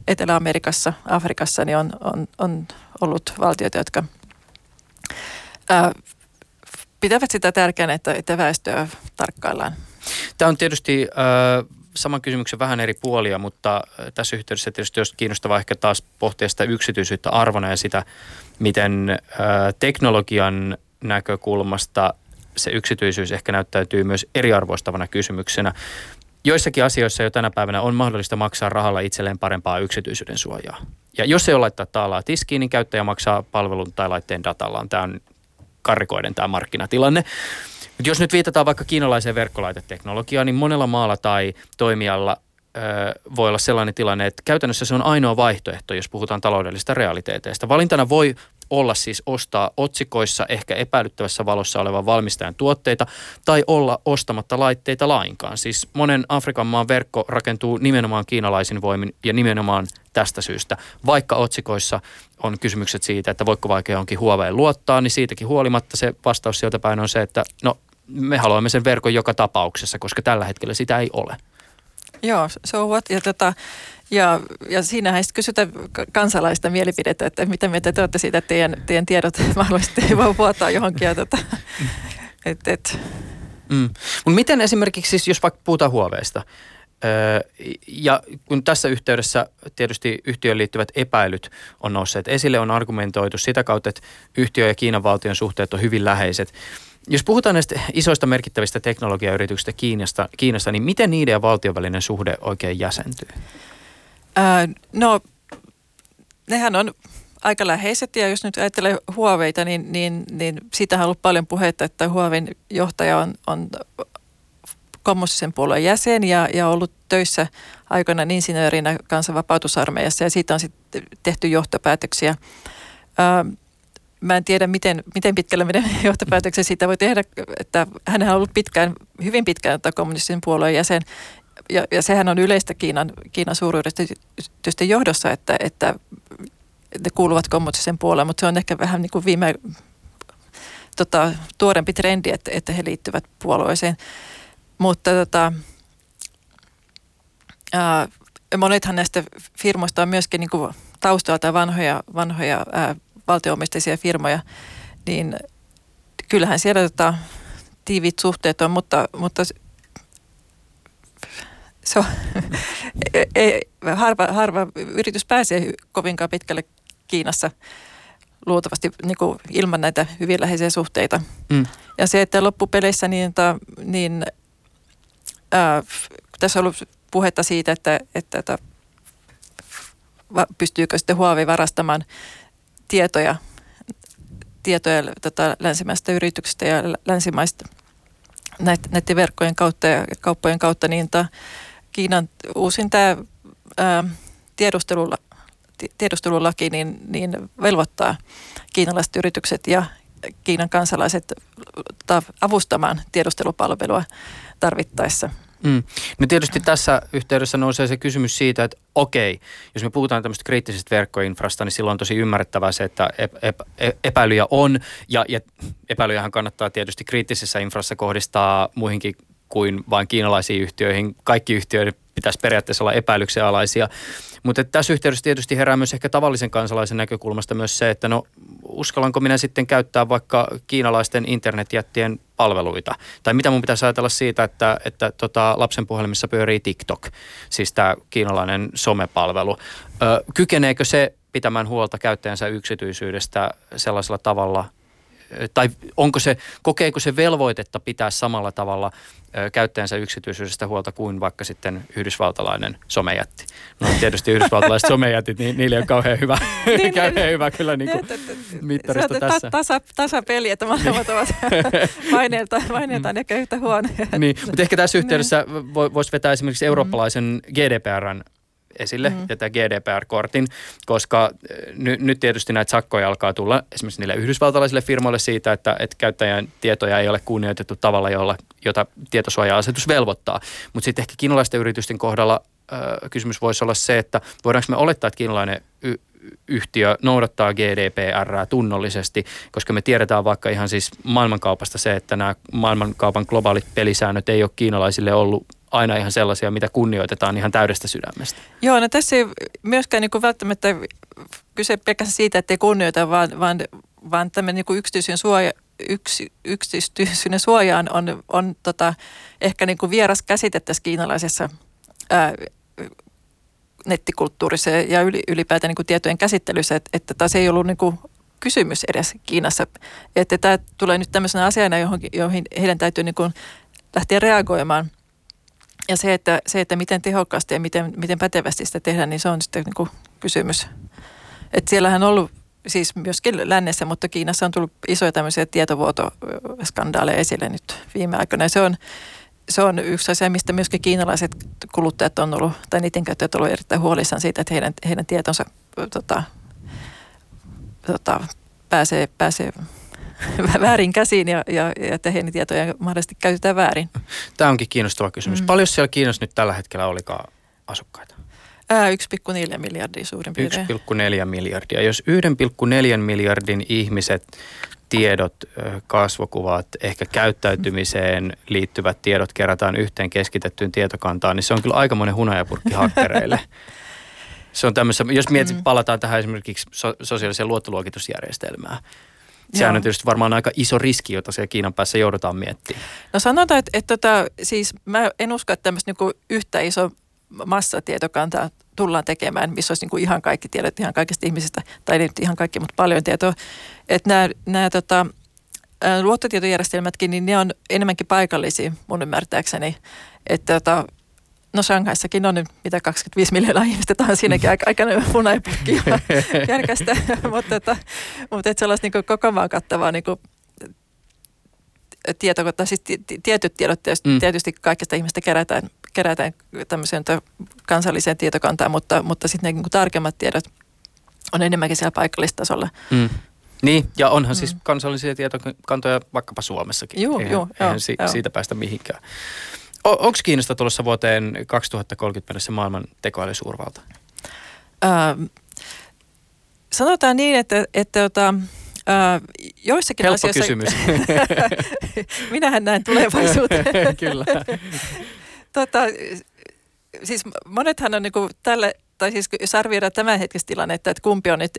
D: Etelä-Amerikassa, Afrikassa niin on, on, on ollut valtioita, jotka ää, pitävät sitä tärkeänä, että, että väestöä tarkkaillaan.
C: Tämä on tietysti äh, saman kysymyksen vähän eri puolia, mutta tässä yhteydessä tietysti olisi kiinnostavaa ehkä taas pohtia sitä yksityisyyttä arvona ja sitä, miten äh, teknologian näkökulmasta se yksityisyys ehkä näyttäytyy myös eriarvoistavana kysymyksenä. Joissakin asioissa jo tänä päivänä on mahdollista maksaa rahalla itselleen parempaa yksityisyyden suojaa. Ja jos ei ole laittaa taalaa tiskiin, niin käyttäjä maksaa palvelun tai laitteen datallaan. Tämä on karrikoiden tämä markkinatilanne. Mutta jos nyt viitataan vaikka kiinalaiseen verkkolaiteteknologiaan, niin monella maalla tai toimijalla ö, voi olla sellainen tilanne, että käytännössä se on ainoa vaihtoehto, jos puhutaan taloudellisista realiteeteista. Valintana voi olla siis ostaa otsikoissa ehkä epäilyttävässä valossa olevan valmistajan tuotteita tai olla ostamatta laitteita lainkaan. Siis monen Afrikan maan verkko rakentuu nimenomaan kiinalaisin voimin ja nimenomaan tästä syystä. Vaikka otsikoissa on kysymykset siitä, että voiko vaikka johonkin Huawei luottaa, niin siitäkin huolimatta se vastaus sieltä päin on se, että no me haluamme sen verkon joka tapauksessa, koska tällä hetkellä sitä ei ole.
D: Joo, so what? Ja, tota, ja, ja siinähän sitten kysytään kansalaista mielipidettä, että mitä mieltä te olette siitä, että teidän, teidän tiedot [LAUGHS] mahdollisesti voi vuotaa johonkin. Ja tota, et, et.
C: Mm. Mut miten esimerkiksi, siis jos vaikka puhutaan huoveista, öö, ja kun tässä yhteydessä tietysti yhtiöön liittyvät epäilyt on nousseet esille, on argumentoitu sitä kautta, että yhtiö ja Kiinan valtion suhteet on hyvin läheiset. Jos puhutaan näistä isoista merkittävistä teknologiayrityksistä Kiinasta, Kiinasta niin miten niiden ja valtion välinen suhde oikein jäsentyy?
D: Ää, no, nehän on aika läheiset ja jos nyt ajattelee Huaweita, niin, niin, niin siitähän on ollut paljon puhetta, että Huawein johtaja on, on kommunistisen puolueen jäsen ja, ja ollut töissä aikoinaan insinöörinä kansanvapautusarmeijassa ja siitä on sitten tehty johtopäätöksiä. Ää, mä en tiedä, miten, miten pitkälle meidän [LAUGHS] johtopäätöksen siitä voi tehdä, että hän on ollut pitkään, hyvin pitkään kommunistisen puolueen jäsen. Ja, ja sehän on yleistä Kiinan, Kiinan suuryritysten johdossa, että, että ne kuuluvat kommunistisen puoleen, mutta se on ehkä vähän niin kuin viime tota, tuorempi trendi, että, että he liittyvät puolueeseen. Mutta tota, ää, monethan näistä firmoista on myöskin niin kuin taustalta vanhoja, vanhoja ää, valtioomisteisia firmoja, niin kyllähän siellä tota, tiivit suhteet on, mutta, mutta se on, [LAUGHS] ei, harva, harva yritys pääsee kovinkaan pitkälle Kiinassa luultavasti niin kuin ilman näitä hyvin läheisiä suhteita. Mm. Ja se, että loppupeleissä niin, ta, niin ää, tässä on ollut puhetta siitä, että, että, että pystyykö sitten Huawei varastamaan tietoja, tietoja tota, länsimaista yrityksistä ja länsimaista näiden, verkkojen kautta ja kauppojen kautta, niin ta, Kiinan uusin tämä tiedustelula, tiedustelulaki niin, niin velvoittaa kiinalaiset yritykset ja Kiinan kansalaiset avustamaan tiedustelupalvelua tarvittaessa.
C: Mm. No tietysti tässä yhteydessä nousee se kysymys siitä, että okei, jos me puhutaan tämmöistä kriittisestä verkkoinfrasta, niin silloin on tosi ymmärrettävää se, että epäilyjä on, ja, ja epäilyjähän kannattaa tietysti kriittisessä infrassa kohdistaa muihinkin kuin vain kiinalaisiin yhtiöihin. Kaikki yhtiöiden pitäisi periaatteessa olla epäilyksen alaisia. Mutta tässä yhteydessä tietysti herää myös ehkä tavallisen kansalaisen näkökulmasta myös se, että no uskallanko minä sitten käyttää vaikka kiinalaisten internetjättien palveluita? Tai mitä mun pitäisi ajatella siitä, että, että tota, lapsen puhelimissa pyörii TikTok, siis tämä kiinalainen somepalvelu. Ö, kykeneekö se pitämään huolta käyttäjänsä yksityisyydestä sellaisella tavalla – tai onko se, kokeeko se velvoitetta pitää samalla tavalla käyttäjänsä yksityisyydestä huolta kuin vaikka sitten yhdysvaltalainen somejätti. No tietysti yhdysvaltalaiset [LAUGHS] somejätit, niin niillä on kauhean hyvä, [LAUGHS] niin, kauhean hyvä kyllä niin kuin mittarista tässä.
D: Tasa, tasapeli, että molemmat ovat [LAUGHS] maineilta, maineiltaan ehkä yhtä huonoja.
C: Niin, mutta ehkä tässä yhteydessä voisi vetää esimerkiksi eurooppalaisen GDPRn esille mm. ja tämä GDPR-kortin, koska ny, nyt tietysti näitä sakkoja alkaa tulla esimerkiksi niille yhdysvaltalaisille firmoille siitä, että, että käyttäjän tietoja ei ole kunnioitettu tavalla, jolla, jota tietosuoja-asetus velvoittaa. Mutta sitten ehkä kiinalaisten yritysten kohdalla kysymys voisi olla se, että voidaanko me olettaa, että kiinalainen y- yhtiö noudattaa GDPR tunnollisesti, koska me tiedetään vaikka ihan siis maailmankaupasta se, että nämä maailmankaupan globaalit pelisäännöt ei ole kiinalaisille ollut aina ihan sellaisia, mitä kunnioitetaan ihan täydestä sydämestä.
D: Joo, no tässä ei myöskään niin kuin välttämättä kyse pelkästään siitä, että ei kunnioita, vaan, vaan, vaan tämmöinen niin yksityisyyden suoja, yksi, yksityisyyden suojaan on, on tota, ehkä niin kuin vieras käsite tässä kiinalaisessa ää, nettikulttuurissa ja ylipäätään niin kuin tietojen käsittelyssä, että, että taas ei ollut niin kuin kysymys edes Kiinassa. Että tämä tulee nyt tämmöisenä asiana, johon, joihin heidän täytyy niin kuin lähteä reagoimaan. Ja se että, se, että miten tehokkaasti ja miten, miten pätevästi sitä tehdään, niin se on sitten niin kuin kysymys. Että siellähän on ollut siis myöskin lännessä, mutta Kiinassa on tullut isoja tämmöisiä tietovuotoskandaaleja esille nyt viime aikoina. Se on, se on yksi asia, mistä myöskin kiinalaiset kuluttajat on ollut, tai niiden käyttäjät on ollut erittäin huolissaan siitä, että heidän, heidän tietonsa tota, tota, pääsee, pääsee [LAUGHS] väärin käsiin ja, ja, ja että heidän tietoja mahdollisesti käytetään väärin.
C: Tämä onkin kiinnostava kysymys. Mm. Paljon siellä Kiinassa nyt tällä hetkellä olikaan asukkaita?
D: 1,4 miljardia suurin piirtein.
C: 1,4 miljardia. Jos 1,4 miljardin ihmiset tiedot, kasvokuvat, ehkä käyttäytymiseen liittyvät tiedot kerätään yhteen keskitettyyn tietokantaan, niin se on kyllä aikamoinen hunajapurkki hakkereille. [LAUGHS] Se on tämmössä, jos mietit, mm. palataan tähän esimerkiksi so- sosiaaliseen luottoluokitusjärjestelmään. Sehän on tietysti varmaan aika iso riski, jota siellä Kiinan päässä joudutaan miettimään.
D: No sanotaan, että, että, että siis mä en usko, että tämmöistä niin yhtä iso massatietokantaa tullaan tekemään, missä olisi niin kuin ihan kaikki tiedot ihan kaikista ihmisistä, tai ei nyt ihan kaikki, mutta paljon tietoa. Että nämä, nämä tota, luottotietojärjestelmätkin, niin ne on enemmänkin paikallisia mun ymmärtääkseni. Että tota, No Shanghaissakin on nyt mitä 25 miljoonaa ihmistä, tämä on siinäkin aika, aika punaipuhki [LAUGHS] järkästä, mutta, että, mutta että sellaista niin koko maan kattavaa niin tieto, tai siis tietyt tiedot tietysti, mm. tietysti kaikista ihmistä kerätään, kerätään tämmöiseen kansalliseen tietokantaan, mutta, mutta sitten ne niin tarkemmat tiedot on enemmänkin siellä paikallistasolla.
C: Mm. Niin, ja onhan siis mm. siis kansallisia tietokantoja vaikkapa Suomessakin.
D: Joo, eihän, joo,
C: eihän joo, si- joo. siitä päästä mihinkään. Onko Kiinasta tulossa vuoteen 2030 mennessä maailman tekoälysuurvalta?
D: Ähm, sanotaan niin, että, että, että tota, äh, joissakin
C: Helppo
D: asioissa...
C: kysymys. [LAUGHS]
D: Minähän näen tulevaisuuteen. [LAUGHS]
C: Kyllä.
D: tota, siis monethan on niinku tälle, tai siis jos arvioidaan tämänhetkistä tilannetta, että kumpi on nyt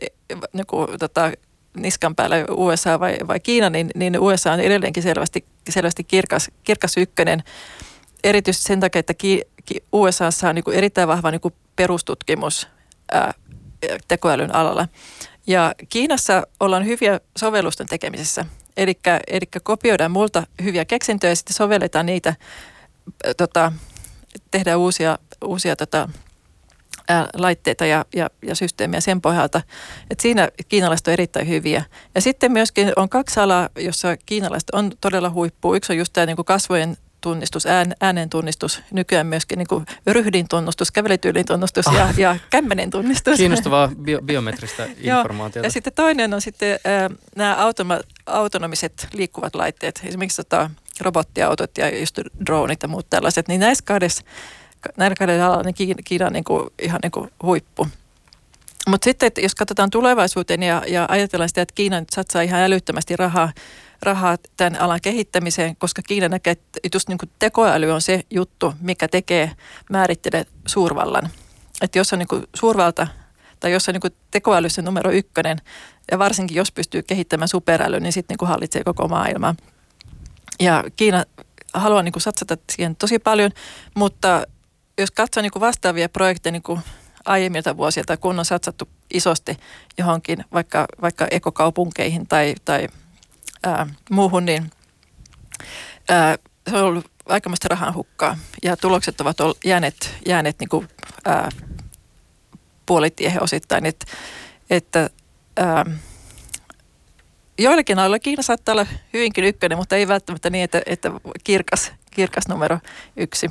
D: niinku, tota, niskan päällä USA vai, vai Kiina, niin, niin USA on edelleenkin selvästi, selvästi kirkas, kirkas ykkönen. Erityisesti sen takia, että Ki, Ki, USAssa on niin kuin erittäin vahva niin kuin perustutkimus ää, tekoälyn alalla. Ja Kiinassa ollaan hyviä sovellusten tekemisessä. Eli kopioidaan multa hyviä keksintöjä ja sitten sovelletaan niitä, tota, tehdään uusia, uusia tota, ää, laitteita ja, ja, ja systeemiä sen pohjalta. Et siinä kiinalaiset on erittäin hyviä. Ja sitten myöskin on kaksi alaa, jossa kiinalaiset on todella huippu. Yksi on just tämä niin kasvojen tunnistus, ään, äänen tunnistus, nykyään myöskin niin kuin ryhdin tunnustus, kävelytyylin tunnustus ja, ah. ja kämmenen tunnistus.
C: Kiinnostavaa bio, [LAUGHS] biometristä informaatiota.
D: ja sitten toinen on sitten äh, nämä automa- autonomiset liikkuvat laitteet, esimerkiksi tota, robottiautot ja just dronit ja muut tällaiset, niin näissä kahdessa näillä kahdella alalla niin Kiina, Kiina on niin kuin, ihan niin kuin huippu. Mutta sitten, että jos katsotaan tulevaisuuteen ja, ja ajatellaan sitä, että Kiina nyt satsaa ihan älyttömästi rahaa, rahaa tämän alan kehittämiseen, koska Kiina näkee, että just niin tekoäly on se juttu, mikä tekee, määrittelee suurvallan. Että jos on niin suurvalta tai jos on niin tekoälyssä numero ykkönen, ja varsinkin jos pystyy kehittämään superäly, niin sitten niin hallitsee koko maailmaa. Ja Kiina haluaa niin satsata siihen tosi paljon, mutta jos katsoo niin vastaavia projekteja niin aiemmilta vuosilta, kun on satsattu isosti johonkin vaikka, vaikka ekokaupunkeihin tai, tai ää, muuhun, niin ää, se on ollut aikamoista rahan hukkaa. Ja tulokset ovat jääneet, jääneet niin kuin, ää, puolitiehen osittain, Et, että ää, joillakin aloilla Kiina saattaa olla hyvinkin ykkönen, mutta ei välttämättä niin, että, että kirkas, kirkas numero yksi.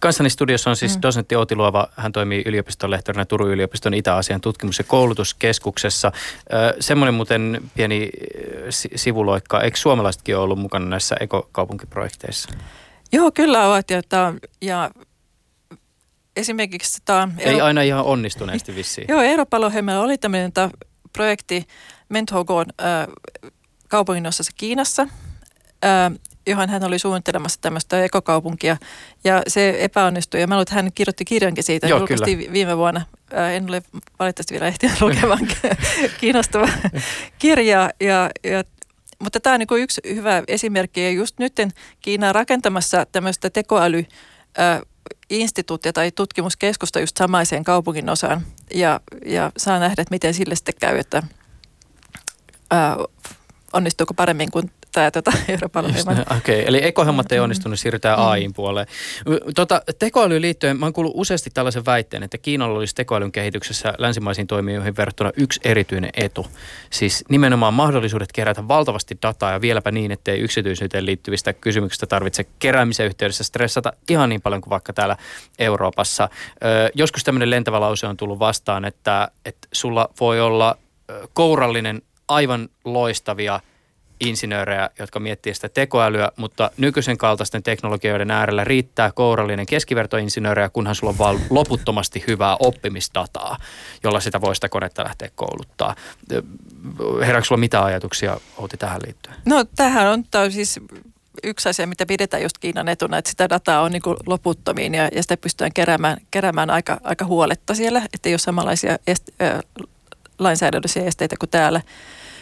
C: Kanssani studiossa on siis mm. dosentti Outi Luova. Hän toimii yliopiston lehtorina Turun yliopiston Itä-Asian tutkimus- ja koulutuskeskuksessa. semmoinen muuten pieni sivuloikka. Eikö suomalaisetkin ole ollut mukana näissä ekokaupunkiprojekteissa?
D: Joo, kyllä ovat. Ja, ja esimerkiksi... Tämä
C: Ei Euro... aina ihan onnistuneesti vissiin.
D: Joo, Euroopan oli tämmöinen projekti Menthogon äh, kaupunginosassa Kiinassa, äh, johon hän oli suunnittelemassa tämmöistä ekokaupunkia. Ja se epäonnistui. Ja mä luulen, että hän kirjoitti kirjankin siitä.
C: Joo,
D: julkaistiin
C: kyllä.
D: viime vuonna. Äh, en ole valitettavasti vielä ehtinyt [LAUGHS] lukemaan kiinnostava [LAUGHS] kirjaa. Ja, ja mutta tämä on niin yksi hyvä esimerkki. Ja just nyt Kiina on rakentamassa tämmöistä tekoäly instituuttia tai tutkimuskeskusta just samaiseen kaupungin osaan. Ja, ja saa nähdä, että miten sille sitten käy, että ää, onnistuuko paremmin kuin tämä tota, [LAUGHS] Euroopan
C: Okei, okay. eli ekohommat ei onnistunut, siirrytään mm. AIin puoleen. Tota, tekoälyyn liittyen, mä oon kuullut useasti tällaisen väitteen, että Kiinalla olisi tekoälyn kehityksessä länsimaisiin toimijoihin verrattuna yksi erityinen etu. Siis nimenomaan mahdollisuudet kerätä valtavasti dataa ja vieläpä niin, ettei yksityisyyteen liittyvistä kysymyksistä tarvitse keräämisen yhteydessä stressata ihan niin paljon kuin vaikka täällä Euroopassa. Ö, joskus tämmöinen lentävä lause on tullut vastaan, että, että sulla voi olla kourallinen aivan loistavia – insinöörejä, jotka miettii sitä tekoälyä, mutta nykyisen kaltaisten teknologioiden äärellä riittää kourallinen keskivertoinsinöörejä, kunhan sulla on vaan loputtomasti hyvää oppimisdataa, jolla sitä voi sitä konetta lähteä kouluttaa. Herääkö sulla mitä ajatuksia, Outi, tähän liittyen?
D: No tähän on tämä siis yksi asia, mitä pidetään just Kiinan etuna, että sitä dataa on niin loputtomiin ja, ja sitä pystytään keräämään, keräämään aika, aika huoletta siellä, että ei ole samanlaisia est, äh, lainsäädännöllisiä esteitä kuin täällä.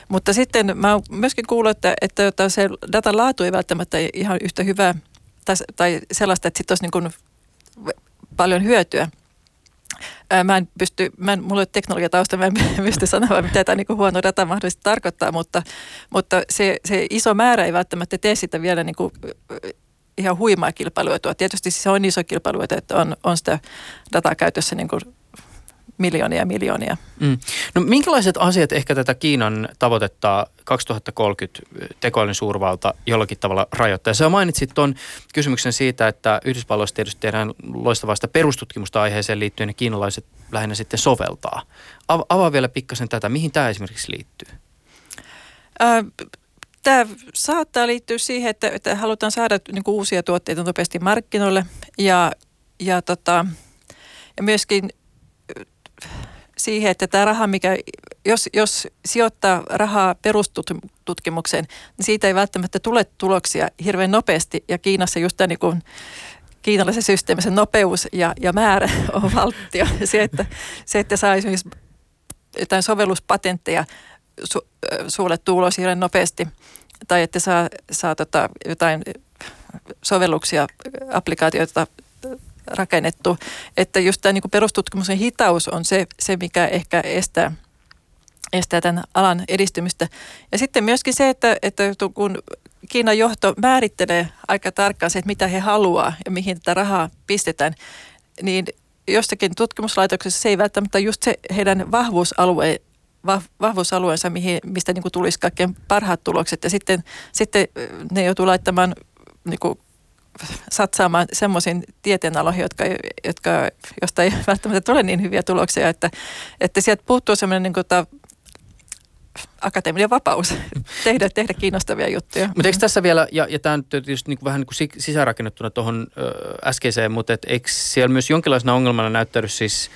D: Mutta sitten mä oon myöskin kuullut, että, että se datan laatu ei välttämättä ihan yhtä hyvää tai, tai sellaista, että sitten olisi niin kuin paljon hyötyä. Mä en pysty, mä en, mulla ei ole teknologiatausta, mä en [LAUGHS] pysty sanoa, mitä tämä niin huono data mahdollisesti tarkoittaa, mutta, mutta se, se iso määrä ei välttämättä tee sitä vielä niin kuin ihan huimaa kilpailuetua. Tietysti se on iso kilpailuetu, että on, on sitä dataa käytössä niin kuin miljoonia ja miljoonia.
C: Mm. No minkälaiset asiat ehkä tätä Kiinan tavoitetta 2030 tekoälyn suurvalta jollakin tavalla rajoittaa? Sä mainitsit tuon kysymyksen siitä, että Yhdysvalloissa tietysti tehdään loistavasta perustutkimusta aiheeseen liittyen ja kiinalaiset lähinnä sitten soveltaa. Avaa vielä pikkasen tätä. Mihin tämä esimerkiksi liittyy?
D: Tämä saattaa liittyä siihen, että, että halutaan saada niin uusia tuotteita nopeasti markkinoille ja, ja, tota, ja myöskin siihen, että tämä raha, mikä, jos, jos sijoittaa rahaa perustutkimukseen, niin siitä ei välttämättä tule tuloksia hirveän nopeasti. Ja Kiinassa just tämä niin kuin, kiinalaisen systeemisen nopeus ja, ja määrä [LAUGHS] on valtio. Se, että, se, että saa esimerkiksi jotain sovelluspatentteja su, suulle tulos hirveän nopeasti, tai että saa, saa tota, jotain sovelluksia, applikaatioita rakennettu. Että just tämä niin perustutkimuksen hitaus on se, se mikä ehkä estää, estää tämän alan edistymistä. Ja sitten myöskin se, että, että kun Kiinan johto määrittelee aika tarkkaan se, että mitä he haluaa ja mihin tätä rahaa pistetään, niin jossakin tutkimuslaitoksessa se ei välttämättä just se heidän vahvuusalue, vahvuusalueensa, mihin, mistä niin kuin tulisi kaikkein parhaat tulokset. Ja sitten, sitten ne joutuu laittamaan niin kuin satsaamaan semmoisiin tieteenaloihin, jotka, jotka, josta ei [LAUGHS] välttämättä tule niin hyviä tuloksia, että, että sieltä puuttuu semmoinen niin kuin, ta, akateeminen vapaus [LAUGHS] tehdä, tehdä kiinnostavia juttuja.
C: Mutta eikö tässä vielä, ja, ja tämä on tietysti niin kuin vähän niin kuin sisäänrakennettuna tuohon äskeiseen, mutta eikö siellä myös jonkinlaisena ongelmana näyttänyt siis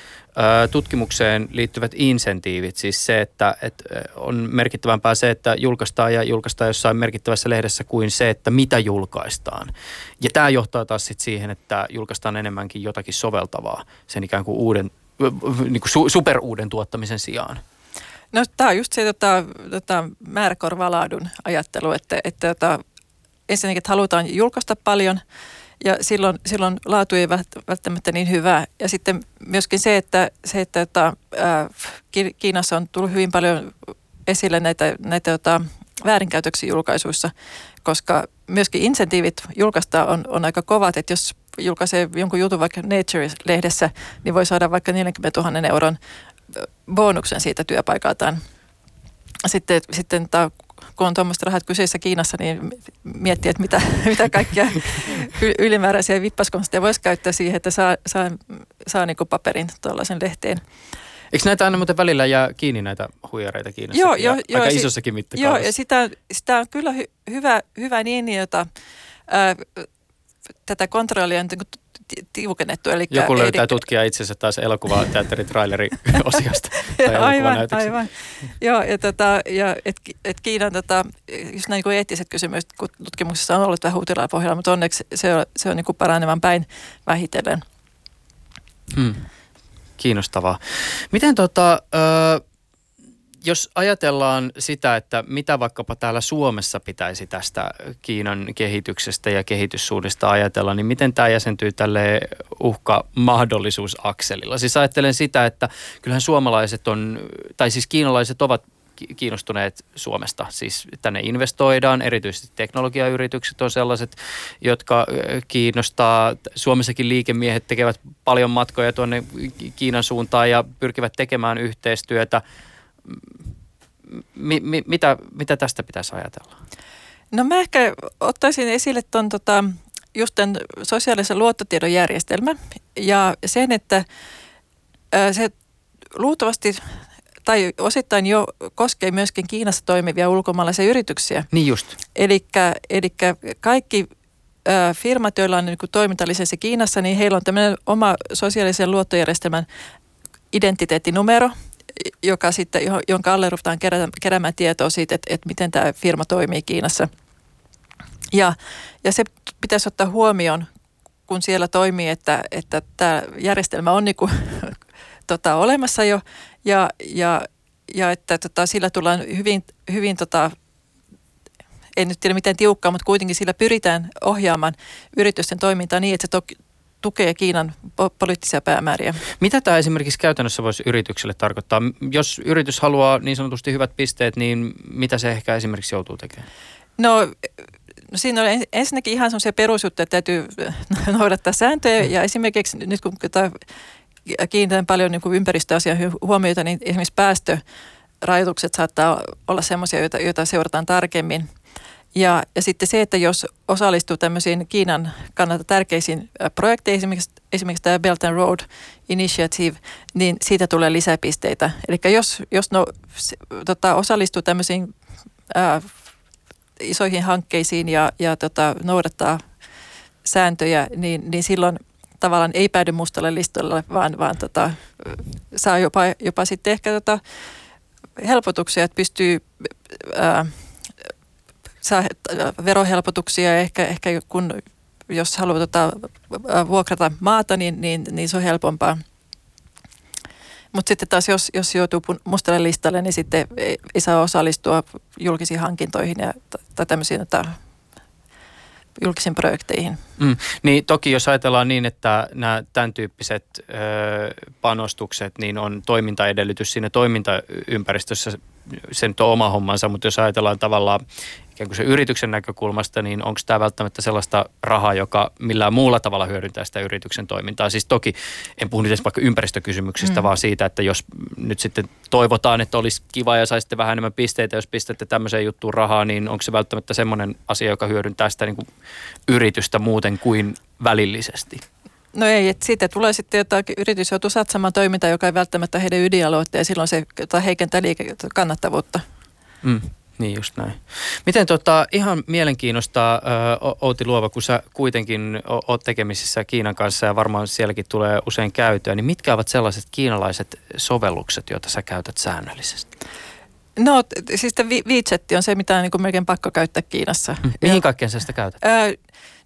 C: tutkimukseen liittyvät insentiivit, siis se, että, että on merkittävämpää se, että julkaistaan ja julkaistaan jossain merkittävässä lehdessä kuin se, että mitä julkaistaan. Ja tämä johtaa taas sit siihen, että julkaistaan enemmänkin jotakin soveltavaa sen ikään kuin uuden, niin kuin su, superuuden tuottamisen sijaan.
D: No tämä on just se tota, tota, määräkorvalaadun ajattelu, että, että tota, ensinnäkin että halutaan julkaista paljon – ja silloin, silloin laatu ei välttämättä niin hyvää. Ja sitten myöskin se, että, se, että, ää, Kiinassa on tullut hyvin paljon esille näitä, näitä jota, väärinkäytöksiä julkaisuissa, koska myöskin insentiivit julkaista on, on aika kovat, että jos julkaisee jonkun jutun vaikka Nature-lehdessä, niin voi saada vaikka 40 000 euron bonuksen siitä työpaikaltaan. Sitten, sitten tämä kun on tuommoista rahat kyseessä Kiinassa, niin miettii, että mitä, [LAUGHS] mitä kaikkia ylimääräisiä vippaskonsteja voisi käyttää siihen, että saa, saa, saa niin kuin paperin tuollaisen lehteen.
C: Eikö näitä aina muuten välillä jää kiinni näitä huijareita Kiinassa?
D: Joo, joo, joo.
C: Aika isossakin mittakaavassa.
D: Joo, ja sitä, sitä on kyllä hy, hyvä, hyvä niin, jota ää, tätä kontrollia on niin tiukennettu. Eli
C: Joku löytää edi... tutkia itsensä taas elokuvateatteritraileri [LAUGHS] osiosta.
D: aivan, aivan. Joo, ja, tota, ja et, et Kiinan tota, just näin kuin eettiset kysymykset, kun tutkimuksessa on ollut vähän huutilaa pohjalla, mutta onneksi se on, se on niin kuin paranevan päin vähitellen.
C: Hmm. Kiinnostavaa. Miten tota, ö, jos ajatellaan sitä, että mitä vaikkapa täällä Suomessa pitäisi tästä Kiinan kehityksestä ja kehityssuunnista ajatella, niin miten tämä jäsentyy tälle uhka-mahdollisuusakselilla? Siis ajattelen sitä, että kyllähän suomalaiset on, tai siis kiinalaiset ovat kiinnostuneet Suomesta. Siis tänne investoidaan, erityisesti teknologiayritykset on sellaiset, jotka kiinnostaa. Suomessakin liikemiehet tekevät paljon matkoja tuonne Kiinan suuntaan ja pyrkivät tekemään yhteistyötä. Mi, mi, mitä, mitä tästä pitäisi ajatella?
D: No mä ehkä ottaisin esille tuon tota, just tämän sosiaalisen luottotiedon järjestelmän ja sen, että se luultavasti tai osittain jo koskee myöskin Kiinassa toimivia ulkomaalaisia yrityksiä.
C: Niin just.
D: Eli kaikki firmat, joilla on niin toimintalisenssi Kiinassa, niin heillä on tämmöinen oma sosiaalisen luottojärjestelmän identiteettinumero, joka sitten, jonka alle ruvetaan keräämään tietoa siitä, että, että miten tämä firma toimii Kiinassa. Ja, ja se pitäisi ottaa huomioon, kun siellä toimii, että, että tämä järjestelmä on niin kuin, [LAUGHS] tota, olemassa jo ja, ja, ja että tota, sillä tullaan hyvin, hyvin tota, en nyt tiedä miten tiukkaa, mutta kuitenkin sillä pyritään ohjaamaan yritysten toimintaa niin, että se to, tukee Kiinan po- poliittisia päämääriä.
C: Mitä tämä esimerkiksi käytännössä voisi yritykselle tarkoittaa? Jos yritys haluaa niin sanotusti hyvät pisteet, niin mitä se ehkä esimerkiksi joutuu tekemään?
D: No No siinä on ensinnäkin ihan sellaisia perusjuttuja, että täytyy noudattaa sääntöjä ja esimerkiksi nyt kun kiinnitän paljon niin ympäristöasian huomiota, niin esimerkiksi päästörajoitukset saattaa olla sellaisia, joita, joita seurataan tarkemmin. Ja, ja sitten se, että jos osallistuu tämmöisiin Kiinan kannalta tärkeisiin projekteihin, esimerkiksi, esimerkiksi tämä Belt and Road Initiative, niin siitä tulee lisäpisteitä. Eli jos, jos no, tota, osallistuu tämmöisiin ää, isoihin hankkeisiin ja, ja tota, noudattaa sääntöjä, niin, niin silloin tavallaan ei päädy mustalle listalle, vaan, vaan tota, saa jopa, jopa sitten ehkä tota helpotuksia, että pystyy ää, saa verohelpotuksia ehkä, ehkä kun jos haluaa tota, vuokrata maata, niin, niin, niin se on helpompaa. Mutta sitten taas, jos, jos joutuu mustalle listalle, niin sitten ei, ei saa osallistua julkisiin hankintoihin ja, tai tämmöisiin tota, julkisiin projekteihin.
C: Mm, niin toki jos ajatellaan niin, että nämä tämän tyyppiset ö, panostukset, niin on toimintaedellytys siinä toimintaympäristössä, sen on oma hommansa, mutta jos ajatellaan tavallaan ikään kuin se yrityksen näkökulmasta, niin onko tämä välttämättä sellaista rahaa, joka millään muulla tavalla hyödyntää sitä yrityksen toimintaa? Siis toki en puhu nyt edes vaikka ympäristökysymyksistä, mm. vaan siitä, että jos nyt sitten toivotaan, että olisi kiva ja saisitte vähän enemmän pisteitä, jos pistätte tämmöiseen juttuun rahaa, niin onko se välttämättä semmoinen asia, joka hyödyntää sitä niin kuin yritystä muuten kuin välillisesti?
D: No ei, että siitä tulee sitten jotain, yritys joutuu satsamaan toimintaa, joka ei välttämättä heidän ydinaloitteen ja silloin se heikentää liike- kannattavuutta.
C: Mm. Niin just näin. Miten tota, ihan mielenkiinnosta Outi Luova, kun sä kuitenkin oot tekemisissä Kiinan kanssa ja varmaan sielläkin tulee usein käytöä, niin mitkä ovat sellaiset kiinalaiset sovellukset, joita sä käytät säännöllisesti?
D: No siis WeChat on se, mitä on niin kuin melkein pakko käyttää Kiinassa.
C: Mm. Mihin kaikkeen sä sitä käytät? Öö,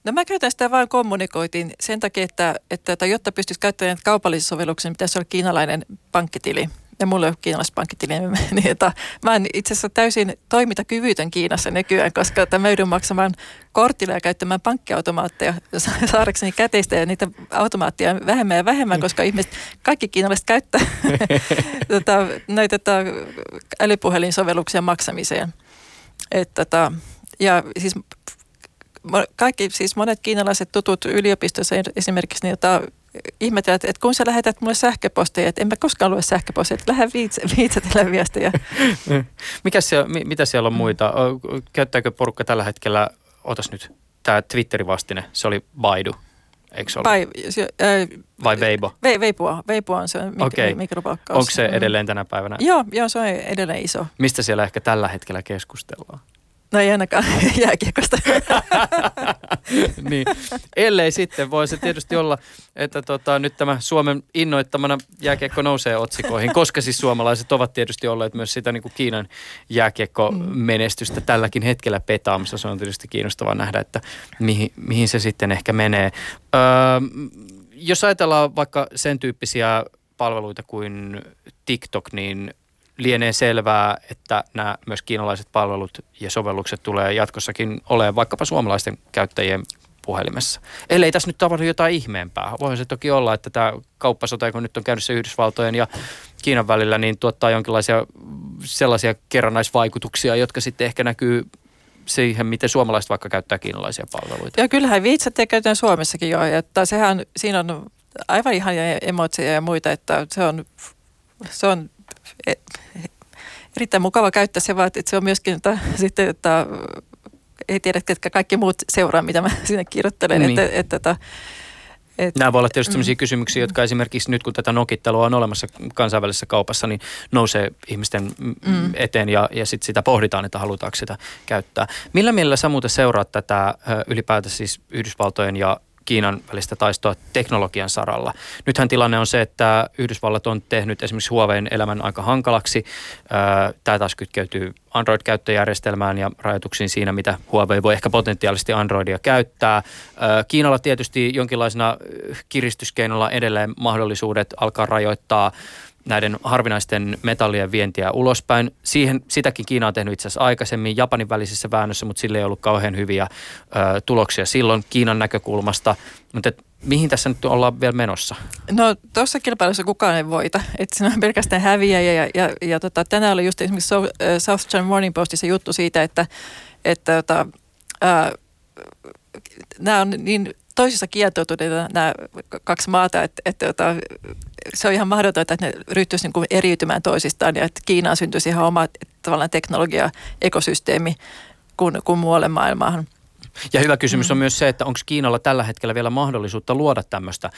D: no mä käytän sitä vain kommunikoitiin sen takia, että, että jotta pystyisi käyttämään kaupallisia sovelluksia, niin pitäisi olla kiinalainen pankkitili ja mulla ei ole kiinalaispankkitili, niin että mä [LAUGHS] oon itse asiassa täysin toimintakyvytön Kiinassa nykyään, koska mä joudun maksamaan kortilla ja käyttämään pankkiautomaatteja [LAUGHS] saadakseni käteistä ja niitä automaatteja vähemmän ja vähemmän, koska ihmiset, kaikki kiinalaiset käyttää [LAUGHS] tota, näitä tota, älypuhelinsovelluksia maksamiseen. Et, tota, ja siis kaikki, siis monet kiinalaiset tutut yliopistossa esimerkiksi, niin, jota ihmetellä, että, että kun sä lähetät mulle sähköpostia, että en mä koskaan lue sähköpostia, että lähde viitsetellä viestejä. [LAUGHS]
C: Mikä siellä, mitä siellä on muita? Käyttääkö porukka tällä hetkellä, otas nyt, tämä Twitterin vastine, se oli Baidu. Eikö ole?
D: Vai, se, äh,
C: Vai Weibo?
D: Ve, Veipua. Veipua on se mik-
C: Okei.
D: mikropalkkaus.
C: Onko se
D: Mm.
C: edelleen tänä päivänä?
D: Joo, joo, se on edelleen iso.
C: Mistä siellä ehkä tällä hetkellä keskustellaan?
D: No ei ainakaan [LAUGHS] jääkiekosta. [LAUGHS]
C: niin. Ellei sitten, voi se tietysti olla, että tota, nyt tämä Suomen innoittamana jääkiekko nousee otsikoihin, koska siis suomalaiset ovat tietysti olleet myös sitä niin kuin Kiinan jääkiekko-menestystä tälläkin hetkellä petaamassa. Se on tietysti kiinnostavaa nähdä, että mihin, mihin se sitten ehkä menee. Öö, jos ajatellaan vaikka sen tyyppisiä palveluita kuin TikTok, niin lienee selvää, että nämä myös kiinalaiset palvelut ja sovellukset tulee jatkossakin olemaan vaikkapa suomalaisten käyttäjien puhelimessa. Ellei tässä nyt tapahdu jotain ihmeempää. Voihan se toki olla, että tämä kauppasota, kun nyt on käynnissä Yhdysvaltojen ja Kiinan välillä, niin tuottaa jonkinlaisia sellaisia kerrannaisvaikutuksia, jotka sitten ehkä näkyy siihen, miten suomalaiset vaikka käyttää kiinalaisia palveluita.
D: ja kyllähän viitsettiä käytetään Suomessakin jo, että sehän, siinä on aivan ihania emotseja ja muita, että se on, se on erittäin mukava käyttää se, vaan että se on myöskin, että, sitten, että ei tiedä, ketkä kaikki muut seuraa, mitä mä sinne kirjoittelen.
C: Niin.
D: Että, että, että, että,
C: Nämä voi olla tietysti sellaisia kysymyksiä, jotka esimerkiksi nyt kun tätä nokittelua on olemassa kansainvälisessä kaupassa, niin nousee ihmisten mm. eteen ja, ja sit sitä pohditaan, että halutaanko sitä käyttää. Millä mielellä sä muuten seuraat tätä ylipäätään siis Yhdysvaltojen ja Kiinan välistä taistoa teknologian saralla. Nythän tilanne on se, että Yhdysvallat on tehnyt esimerkiksi Huawein elämän aika hankalaksi. Tämä taas kytkeytyy Android-käyttöjärjestelmään ja rajoituksiin siinä, mitä Huawei voi ehkä potentiaalisesti Androidia käyttää. Kiinalla tietysti jonkinlaisena ö, kiristyskeinona edelleen mahdollisuudet alkaa rajoittaa näiden harvinaisten metallien vientiä ulospäin. Siihen, sitäkin Kiina on tehnyt itse asiassa aikaisemmin Japanin välisessä väännössä, mutta sille ei ollut kauhean hyviä ö, tuloksia silloin Kiinan näkökulmasta. Mutta et, mihin tässä nyt ollaan vielä menossa?
D: No tuossa kilpailussa kukaan ei voita, että siinä on pelkästään häviäjä ja, ja, ja tota, tänään oli just esimerkiksi So- South China Morning Postissa juttu siitä, että, että tota, ää, nämä on niin toisissa kietoutuneita nämä kaksi maata, että, että, että se on ihan mahdotonta, että ne ryhtyisi niin eriytymään toisistaan ja että Kiinaan syntyisi ihan oma tavallaan teknologia-ekosysteemi kuin, kuin muualle maailmaan.
C: Ja hyvä kysymys on myös se, että onko Kiinalla tällä hetkellä vielä mahdollisuutta luoda tämmöistä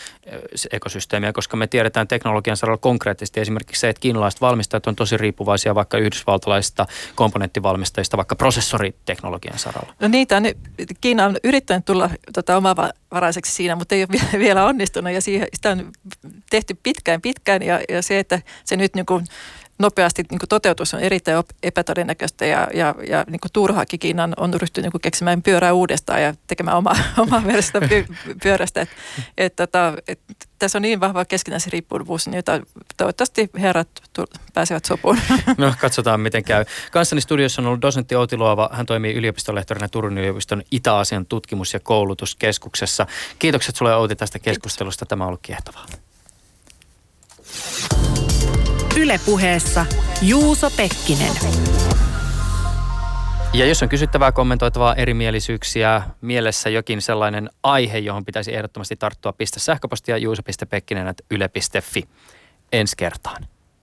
C: ekosysteemiä, koska me tiedetään teknologian saralla konkreettisesti esimerkiksi se, että kiinalaiset valmistajat on tosi riippuvaisia vaikka yhdysvaltalaisista komponenttivalmistajista vaikka prosessoriteknologian saralla.
D: No niitä on, Kiina on yrittänyt tulla tota, omavaraiseksi siinä, mutta ei ole vie- vielä onnistunut. Ja siihen, sitä on tehty pitkään pitkään. Ja, ja se, että se nyt niin kuin nopeasti niin toteutus on erittäin epätodennäköistä ja, ja, ja niin turhaakin Kiina on- ryhtynyt niin keksimään pyörää uudestaan ja tekemään oma, omaa [LAUGHS] versiota py, pyörästä. Et, et, tota, et, tässä on niin vahva keskinäisen riippuvuus, niin jota toivottavasti herrat pääsevät sopuun. [LAUGHS]
C: No katsotaan miten käy. Kanssani studiossa on ollut dosentti Outi Luova. Hän toimii yliopistolehtorina Turun yliopiston Itä-Asian tutkimus- ja koulutuskeskuksessa. Kiitokset sulle Outi tästä keskustelusta. Tämä on ollut kiehtovaa.
A: Ylepuheessa Juuso Pekkinen.
C: Ja jos on kysyttävää, kommentoitavaa, erimielisyyksiä, mielessä jokin sellainen aihe, johon pitäisi ehdottomasti tarttua, pistä sähköpostia juuso.pekkinen.yle.fi. Ensi kertaan.